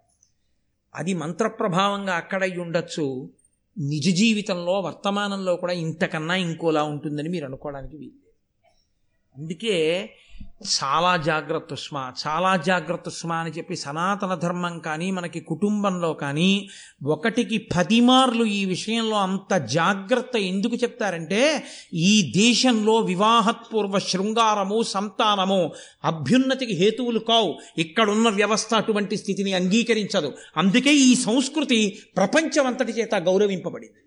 అది మంత్రప్రభావంగా అక్కడై ఉండొచ్చు. నిజ జీవితంలో వర్తమానంలో కూడా ఇంతకన్నా ఇంకోలా ఉంటుందని మీరు అనుకోవడానికి వీలు. అందుకే చాలా జాగ్రత్త స్మా చాలా జాగ్రత్త స్మా అని చెప్పి సనాతన ధర్మం కానీ మనకి కుటుంబంలో కానీ ఒకటికి పది మార్లు ఈ విషయంలో అంత జాగ్రత్త ఎందుకు చెప్తారంటే ఈ దేశంలో వివాహత్పూర్వ శృంగారము సంతానము అభ్యున్నతికి హేతువులు కావు. ఇక్కడున్న వ్యవస్థ అటువంటి స్థితిని అంగీకరించదు. అందుకే ఈ సంస్కృతి ప్రపంచమంతటి చేత గౌరవింపబడింది.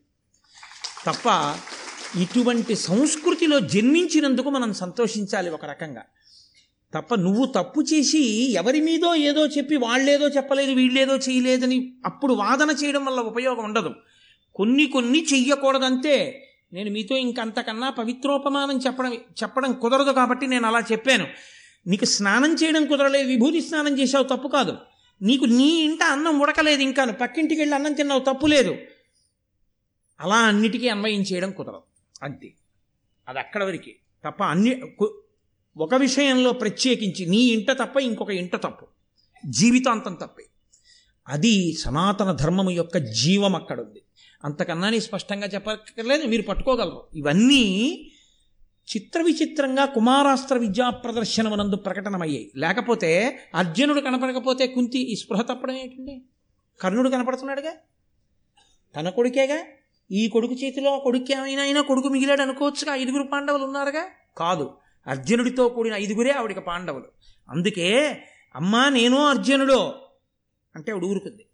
తప్ప ఇటువంటి సంస్కృతిలో జన్మించినందుకు మనం సంతోషించాలి ఒక రకంగా. తప్ప నువ్వు తప్పు చేసి ఎవరి మీదో ఏదో చెప్పి వాళ్ళేదో చెప్పలేదు వీళ్ళేదో చేయలేదని అప్పుడు వాదన చేయడం వల్ల ఉపయోగం ఉండదు. కొన్ని కొన్ని చెయ్యకూడదంతే. నేను మీతో ఇంకంతకన్నా పవిత్రోపమానం చెప్పడం చెప్పడం కుదరదు కాబట్టి నేను అలా చెప్పాను. నీకు స్నానం చేయడం కుదరలేదు విభూతి స్నానం చేసావు తప్పు కాదు. నీకు నీ ఇంట అన్నం ఉడకలేదు ఇంకాను పక్కింటికి వెళ్ళి అన్నం తిన్నావు తప్పు లేదు. అలా అన్నిటికీ అన్వయం చేయడం కుదరదు. అంతే. అది అక్కడ వరకే. తప్ప అన్ని ఒక విషయంలో ప్రత్యేకించి నీ ఇంట తప్ప ఇంకొక ఇంట తప్పు. జీవితాంతం తప్పే. అది సనాతన ధర్మము యొక్క జీవం అక్కడ ఉంది అంతకన్నా నేను స్పష్టంగా చెప్పక్కర్లేదు మీరు పట్టుకోగలరు. ఇవన్నీ చిత్ర విచిత్రంగా కుమారాస్త్ర విద్యా ప్రదర్శనమునందు ప్రకటనమయ్యాయి. లేకపోతే అర్జునుడు కనపడకపోతే కుంతి ఈ స్పృహ తప్పడం ఏంటండి? కర్ణుడు కనపడుతున్నాడుగా? తన కొడుకేగా? ఈ కొడుకు చేతిలో కొడుకు ఏమైనా అయినా కొడుకు మిగిలాడు అనుకోవచ్చుగా. ఐదుగురు పాండవులు ఉన్నారుగా? కాదు. అర్జునుడితో కూడిన ఐదుగురే ఆవిడికి పాండవులు. అందుకే అమ్మా నేను అర్జునుడు అంటే ఆవిడ ఊరుకుంది.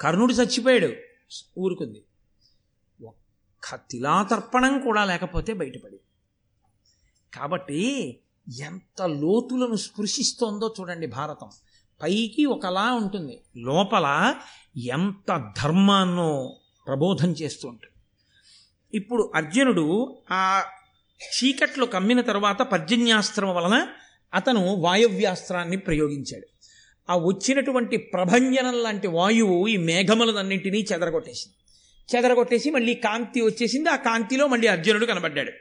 కర్ణుడు చచ్చిపోయాడు. ఊరుకుంది. తిలాతర్పణం కూడా లేకపోతే బయటపడి. కాబట్టి ఎంత లోతులను స్పృశిస్తోందో చూడండి భారతం. పైకి ఒకలా ఉంటుంది. లోపల ఎంత ధర్మాన్నో ప్రబోధం చేస్తూ ఉంటుంది ఇప్పుడు అర్జునుడు ఆ చీకట్లు కమ్మిన తర్వాత పర్జన్యాస్త్రం వలన అతను వాయవ్యాస్త్రాన్ని ప్రయోగించాడు. ఆ వచ్చినటువంటి ప్రభంజనం లాంటి వాయువు ఈ మేఘములన్నింటినీ చెదరగొట్టేసింది. చెదరగొట్టేసి మళ్ళీ కాంతి వచ్చేసింది. ఆ కాంతిలో మళ్ళీ అర్జునుడు కనబడ్డాడు.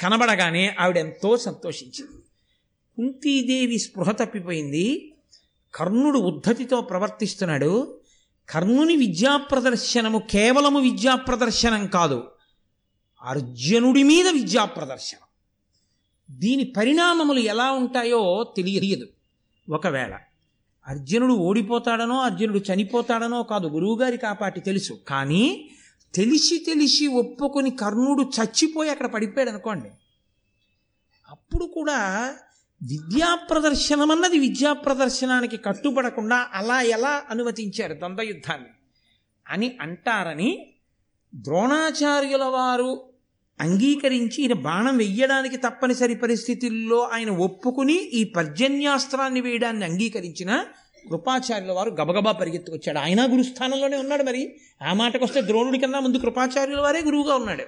కనబడగానే ఆవిడ ఎంతో సంతోషించింది. కుంతీదేవి స్పృహ తప్పిపోయింది. కర్ణుడు ఉద్ధతితో ప్రవర్తిస్తున్నాడు. కర్ణుని విద్యా ప్రదర్శనము కేవలము విద్యా ప్రదర్శనం కాదు అర్జునుడి మీద విద్యా ప్రదర్శనం దీని పరిణామములు ఎలా ఉంటాయో తెలియదు. ఒకవేళ అర్జునుడు ఓడిపోతాడనో అర్జునుడు చనిపోతాడనో కాదు గురువుగారి కాపాటి తెలుసు. కానీ తెలిసి తెలిసి ఒప్పుకొని కర్ణుడు చచ్చిపోయి అక్కడ పడిపోయాడు అనుకోండి అప్పుడు కూడా విద్యా ప్రదర్శనం అన్నది విద్యా ప్రదర్శనానికి కట్టుబడకుండా అలా ఎలా అనుమతించారు ద్వంద్వయుద్ధాన్ని? అని అంటారని ద్రోణాచార్యుల వారు అంగీకరించి ఈయన బాణం వెయ్యడానికి తప్పనిసరి పరిస్థితుల్లో ఆయన ఒప్పుకుని ఈ పర్జన్యాస్త్రాన్ని వేయడాన్ని అంగీకరించిన కృపాచార్యుల వారు గబగబా పరిగెత్తుకొచ్చాడు. ఆయన గురుస్థానంలోనే ఉన్నాడు మరి. ఆ మాటకొస్తే ద్రోణుడి కన్నా ముందు కృపాచార్యుల వారే గురువుగా ఉన్నాడు.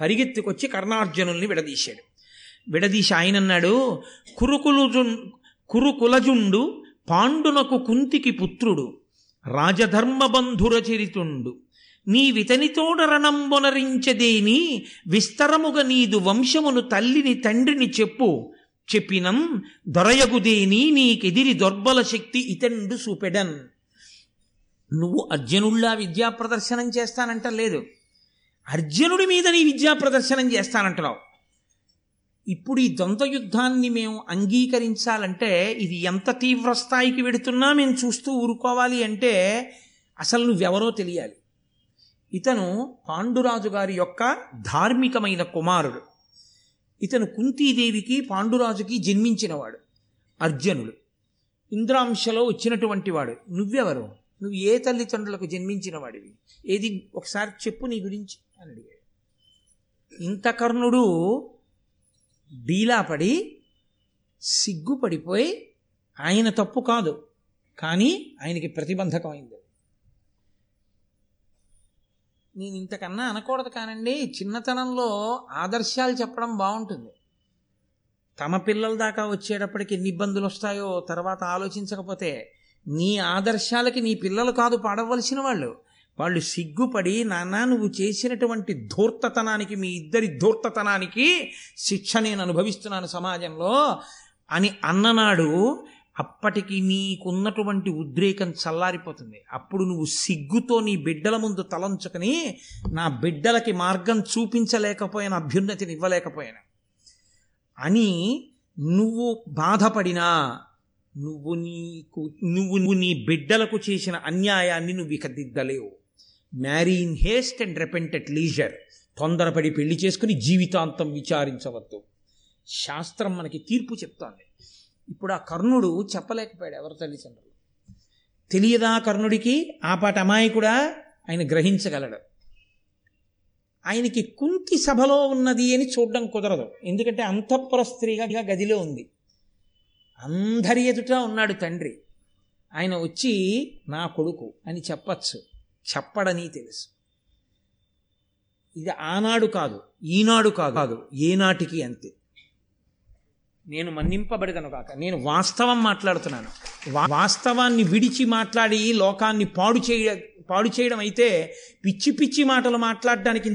పరిగెత్తుకొచ్చి కర్ణార్జునుల్ని విడదీశాడు. విడదీసి ఆయన అన్నాడు కురుకులుజు కురుకులజుండు పాండునకు కుంతికి పుత్రుడు. రాజధర్మబంధుర చరితుండు నీ వితనితోడ రణంబొనరించదేని విస్తరముగ నీదు వంశమును తల్లిని తండ్రిని చెప్పు. చెప్పినం దొరయగుదేని నీకెదిరి దొర్బల శక్తి ఇతండు చూపెడన్ నువ్వు అర్జునుళ్ళా విద్యా ప్రదర్శనం చేస్తానంట లేదు అర్జునుడి మీద నీ విద్యా ప్రదర్శనం చేస్తానంటున్నావు. ఇప్పుడు ఈ ద్వంద్వ యుద్ధాన్ని మేము అంగీకరించాలంటే ఇది ఎంత తీవ్ర స్థాయికి వెడుతున్నా మేము చూస్తూ ఊరుకోవాలి అంటే అసలు నువ్వెవరో తెలియాలి. ఇతను పాండురాజు గారి యొక్క ధార్మికమైన కుమారుడు. ఇతను కుంతీదేవికి పాండురాజుకి జన్మించినవాడు అర్జునుడు. ఇంద్రాంశలో వచ్చినటువంటి వాడు. నువ్వెవరు? నువ్వు ఏ తల్లిదండ్రులకు జన్మించిన వాడివి ఏది? ఒకసారి చెప్పు నీ గురించి అని అడిగాడు. ఇంత కర్ణుడు డీలాపడి సిగ్గుపడిపోయి ఆయన తప్పు కాదు. కానీ ఆయనకి ప్రతిబంధకమైంది. నేను ఇంతకన్నా అనకూడదు కానండి చిన్నతనంలో ఆదర్శాలు చెప్పడం బాగుంటుంది. తమ పిల్లల దాకా వచ్చేటప్పటికి ఎన్ని ఇబ్బందులు వస్తాయో తర్వాత ఆలోచించకపోతే నీ ఆదర్శాలకి నీ పిల్లలు కాదు పాడవలసిన వాళ్ళు వాళ్ళు సిగ్గుపడి నాన్న నువ్వు చేసినటువంటి ధూర్తతనానికి మీ ఇద్దరి ధూర్తతనానికి శిక్ష నేను అనుభవిస్తున్నాను సమాజంలో అని అన్ననాడు అప్పటికి నీకున్నటువంటి ఉద్రేకం చల్లారిపోతుంది. అప్పుడు నువ్వు సిగ్గుతో నీ బిడ్డల ముందు తలంచుకొని నా బిడ్డలకి మార్గం చూపించలేకపోయిన అభ్యున్నతిని ఇవ్వలేకపోయాను. అని నువ్వు బాధపడినా నువ్వు నీకు నువ్వు నువ్వు నీ బిడ్డలకు చేసిన అన్యాయాన్ని నువ్వు ఇక దిద్దలేవు. Marry in haste and repent at leisure తొందరపడి పెళ్ళి చేసుకుని జీవితాంతం విచారించవద్దు. శాస్త్రం మనకి తీర్పు చెప్తోంది. ఇప్పుడు ఆ కర్ణుడు చెప్పలేకపోయాడు ఎవరు తల్లిదండ్రులు. తెలియదా కర్ణుడికి? ఆ పాట అమాయకుడా? ఆయన గ్రహించగలడు. ఆయనకి కుంతి సభలో ఉన్నది అని చూడడం కుదరదు. ఎందుకంటే అంతఃపుర స్త్రీగా గదిలో ఉంది. అందరి ఎదుట ఉన్నాడు తండ్రి. ఆయన వచ్చి నా కొడుకు అని చెప్పచ్చు. చెప్పడని తెలుసు. ఇది ఆనాడు కాదు ఈనాడు కాదు కాదు ఏనాటికి అంతే. నేను మన్నింపబడదను కాక నేను వాస్తవం మాట్లాడుతున్నాను. వాస్తవాన్ని విడిచి మాట్లాడి లోకాన్ని పాడు చేయ పాడు చేయడం అయితే పిచ్చి పిచ్చి మాటలు మాట్లాడడానికి